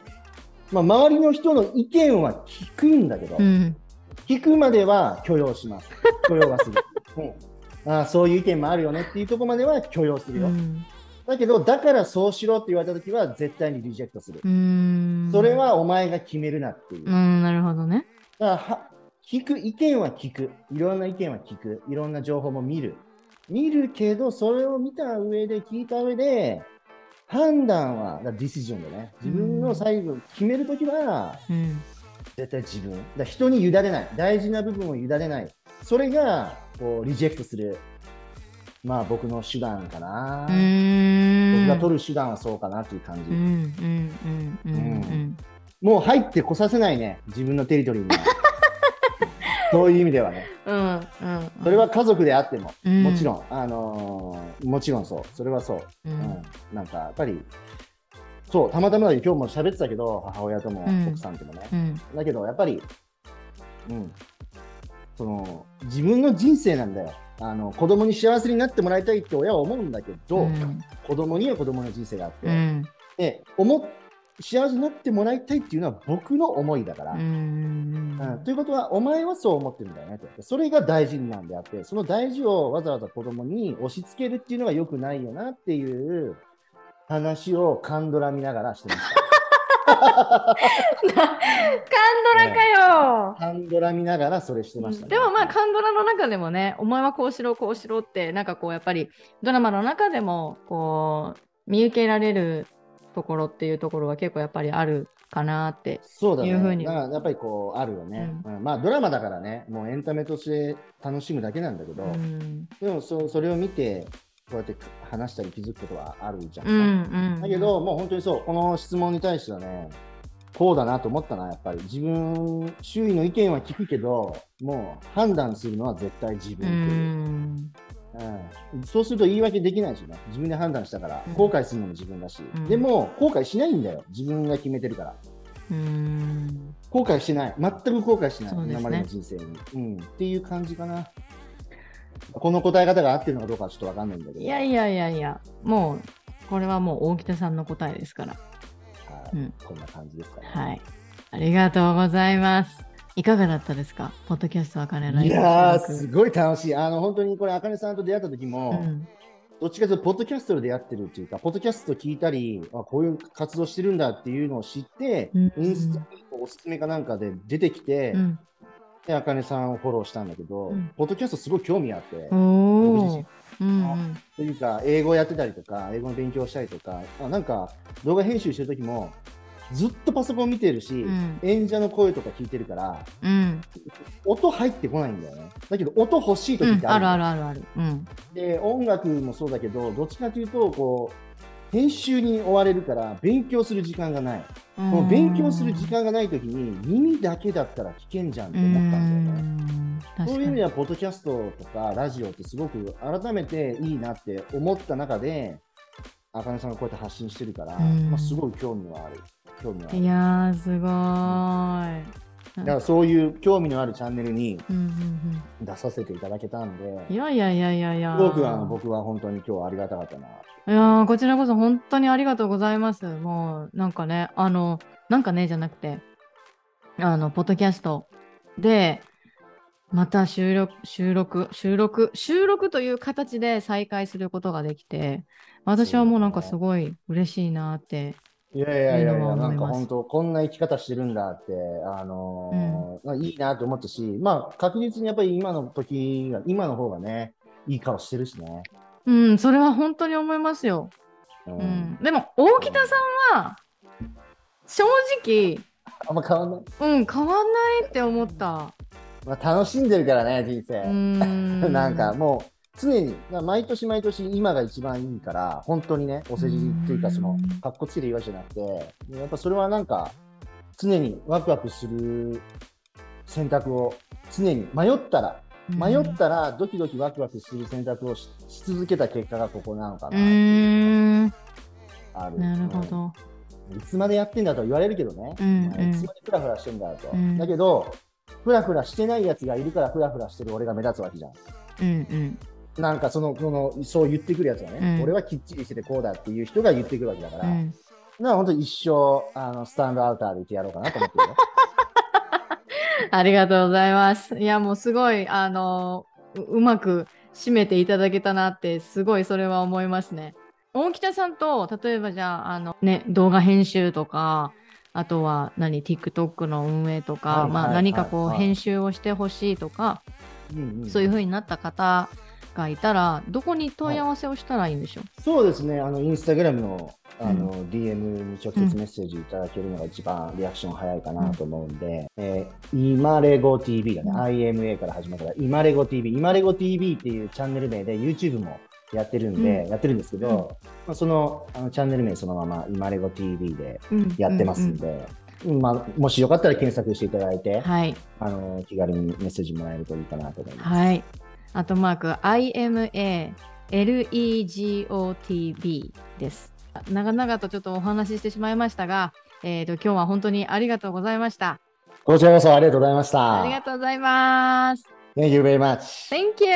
まあ、周りの人の意見は聞くんだけど、うん聞くまでは許容します。許容はする。*laughs* うん、ああそういう意見もあるよねっていうところまでは許容するよ。うんだけど、だからそうしろって言われたときは絶対にリジェクトする。うんそれはお前が決めるなっていう。なるほどね。らは聞く、意見は聞く。いろんな意見は聞く。いろんな情報も見る。見るけど、それを見た上で、聞いた上で、判断は、だディシジョンでね、自分の最後、決めるときは、うん絶対自分。だ人に委ねない。大事な部分を委ねない。それが、こう、リジェクトする。まあ、僕の手段かな。僕が取る手段はそうかなという感じ。もう入ってこさせないね。自分のテリトリーには。そういう意味ではね。うんうんそれは家族であっても、うんもちろん、あのーもちろんそう。それはそう。ううんん。なんか、やっぱり、そう、たまたま今日も喋ってたけど、母親ともうん奥さんともね。うんだけど、やっぱり、うん、その自分の人生なんだよ。あの子供に幸せになってもらいたいって親は思うんだけど、うん子供には子供の人生があって、うんで思っ幸せになってもらいたいっていうのは僕の思いだから。うんうんということは、お前はそう思ってるんだよねと。それが大事なんであって、その大事をわざわざ子供に押し付けるっていうのが良くないよなっていう話をカンドラ見ながらしてました。*laughs* カンドラかよ、カンドラ見ながらそれしてました、ねでもまあカンドラの中でもねお前はこうしろこうしろってなんかこうやっぱりドラマの中でもこう見受けられるところっていうところは結構やっぱりあるかなってそうだね。いうふうにだからやっぱりこう、あるよね、うんまあドラマだからね、もうエンタメとして楽しむだけなんだけど、うんでもそそれを見て、こうやって話したり気づくことはあるじゃん。うんうんだけど、もう本当にそう、この質問に対してはね、こうだなと思ったな、やっぱり。自分、周囲の意見は聞くけど、もう判断するのは絶対自分うっていう。んうんそうすると言い訳できないしね。自分で判断したからうん、後悔するのも自分だし。うんでも、後悔しないんだよ。自分が決めてるから。うん後悔しない。全く後悔しない。ね今までの人生に。うん。っていう感じかな。この答え方が合ってるのかどうかはちょっとわかんないんだけど。いやいやいやいやもうこれはもう大北さんの答えですからはいうんこんな感じですかね。はいありがとうございますいかがだったですか？ポッドキャストあかねライブいやすごい楽しい。あの、本当にこれ、あかねさんと出会った時うも、ん。どっちかというと、ポッドキャストで出会ってるっていうか、ポッドキャスト聞いたり、あこういう活動してるんだっていうのを知って、うん。インスタにおすすめかなんかで出てきて、うん。で、あかねさんをフォローしたんだけど、うん。ポッドキャストすごい興味あって、自身。うんというか、英語やってたりとか、英語の勉強したりとか、あなんか動画編集してる時も、ずっとパソコン見てるし、うん。演者の声とか聞いてるから、うん。音入ってこないんだよね。だけど、音欲しい時ってうん。あるある,、あるあるある。うん。で、音楽もそうだけど、どっちかというと、こう、編集に追われるから、勉強する時間がない。この勉強する時間がない時に、耳だけだったら聞けんじゃんって思ったんだよね。うん。そういう意味では、ポッドキャストとかラジオってすごく改めていいなって思った中で、あかねさんがこうやって発信してるから、うん。まあ、すごい興味はある。興味はある。いやーすごーいだからそういう興味のあるチャンネルにうんうん出させていただけたんで、うんいやいやいやいやいやすごくあの僕は本当に今日はありがたかったな。いやーこちらこそ本当にありがとうございます。もうなんかね、あの、なんかねじゃなくて、あの、ポッドキャストで、また収録、収録、収録、収録という形で再開することができて、私はもうなんかすごい嬉しいなっていやいやいやいや、なんか本当、こんな生き方してるんだって、あのーうん、いいなと思ったし、まあ、確実にやっぱり今の時が、今の方がね、いい顔してるしね。うん、それは本当に思いますよ。うん、うん、でも、大北さんは、正直、あんま変わんない？うん、変わんないって思った。まあ、楽しんでるからね、人生。*laughs* なんかもう、常に、毎年毎年今が一番いいから、本当にね、お世辞っていうか、その、かっこつけて言わじゃなくて、やっぱそれはなんか、常にワクワクする選択を、常に迷ったら、迷ったらドキドキワクワクする選択をし続けた結果がここなのかなある。なるほど。いつまでやってんだと言われるけどね、うんうん、いつまでフラフラしてんだと、うん、だけど、フラフラしてないやつがいるからフラフラしてる俺が目立つわけじゃん。うんうん、なんかそのそのそう言ってくるやつがね、うん、俺はきっちりしててこうだっていう人が言ってくるわけだから、うん、な本当に一生あのスタンドアウターでいてやろうかなと思ってるよ。*laughs* ありがとうございます。いやもうすごいあのうまく締めていただけたなってすごいそれは思いますね。大北さんと例えばじゃああの、ね、動画編集とかあとは何 TikTok の運営とか、まあ、何かこう編集をしてほしいとか、そういう風になった方がいたら、どこに問い合わせをしたらいいんでしょう、はい、そうですね、あのインスタグラムのあの、うん、DM に直接メッセージいただけるのが一番リアクション早いかなと思うんで、うん、えー、今レゴ TV だね、うん、IMA から始まったから、今レゴ TV、今レゴ TV っていうチャンネル名で YouTube もやってるんで、うん、やってるんですけど、まあ、そのあのチャンネル名そのまま今レゴ TV でやってますんで、まあ、もしよかったら検索していただいて、はい、あの気軽にメッセージもらえるといいかなと思います。はいアットマーク IMALEGOTB です。長々とちょっとお話ししてしまいましたが、えーと、今日は本当にありがとうございました。こちらこそありがとうございました。ありがとうございます。Thank you very much. Thank you.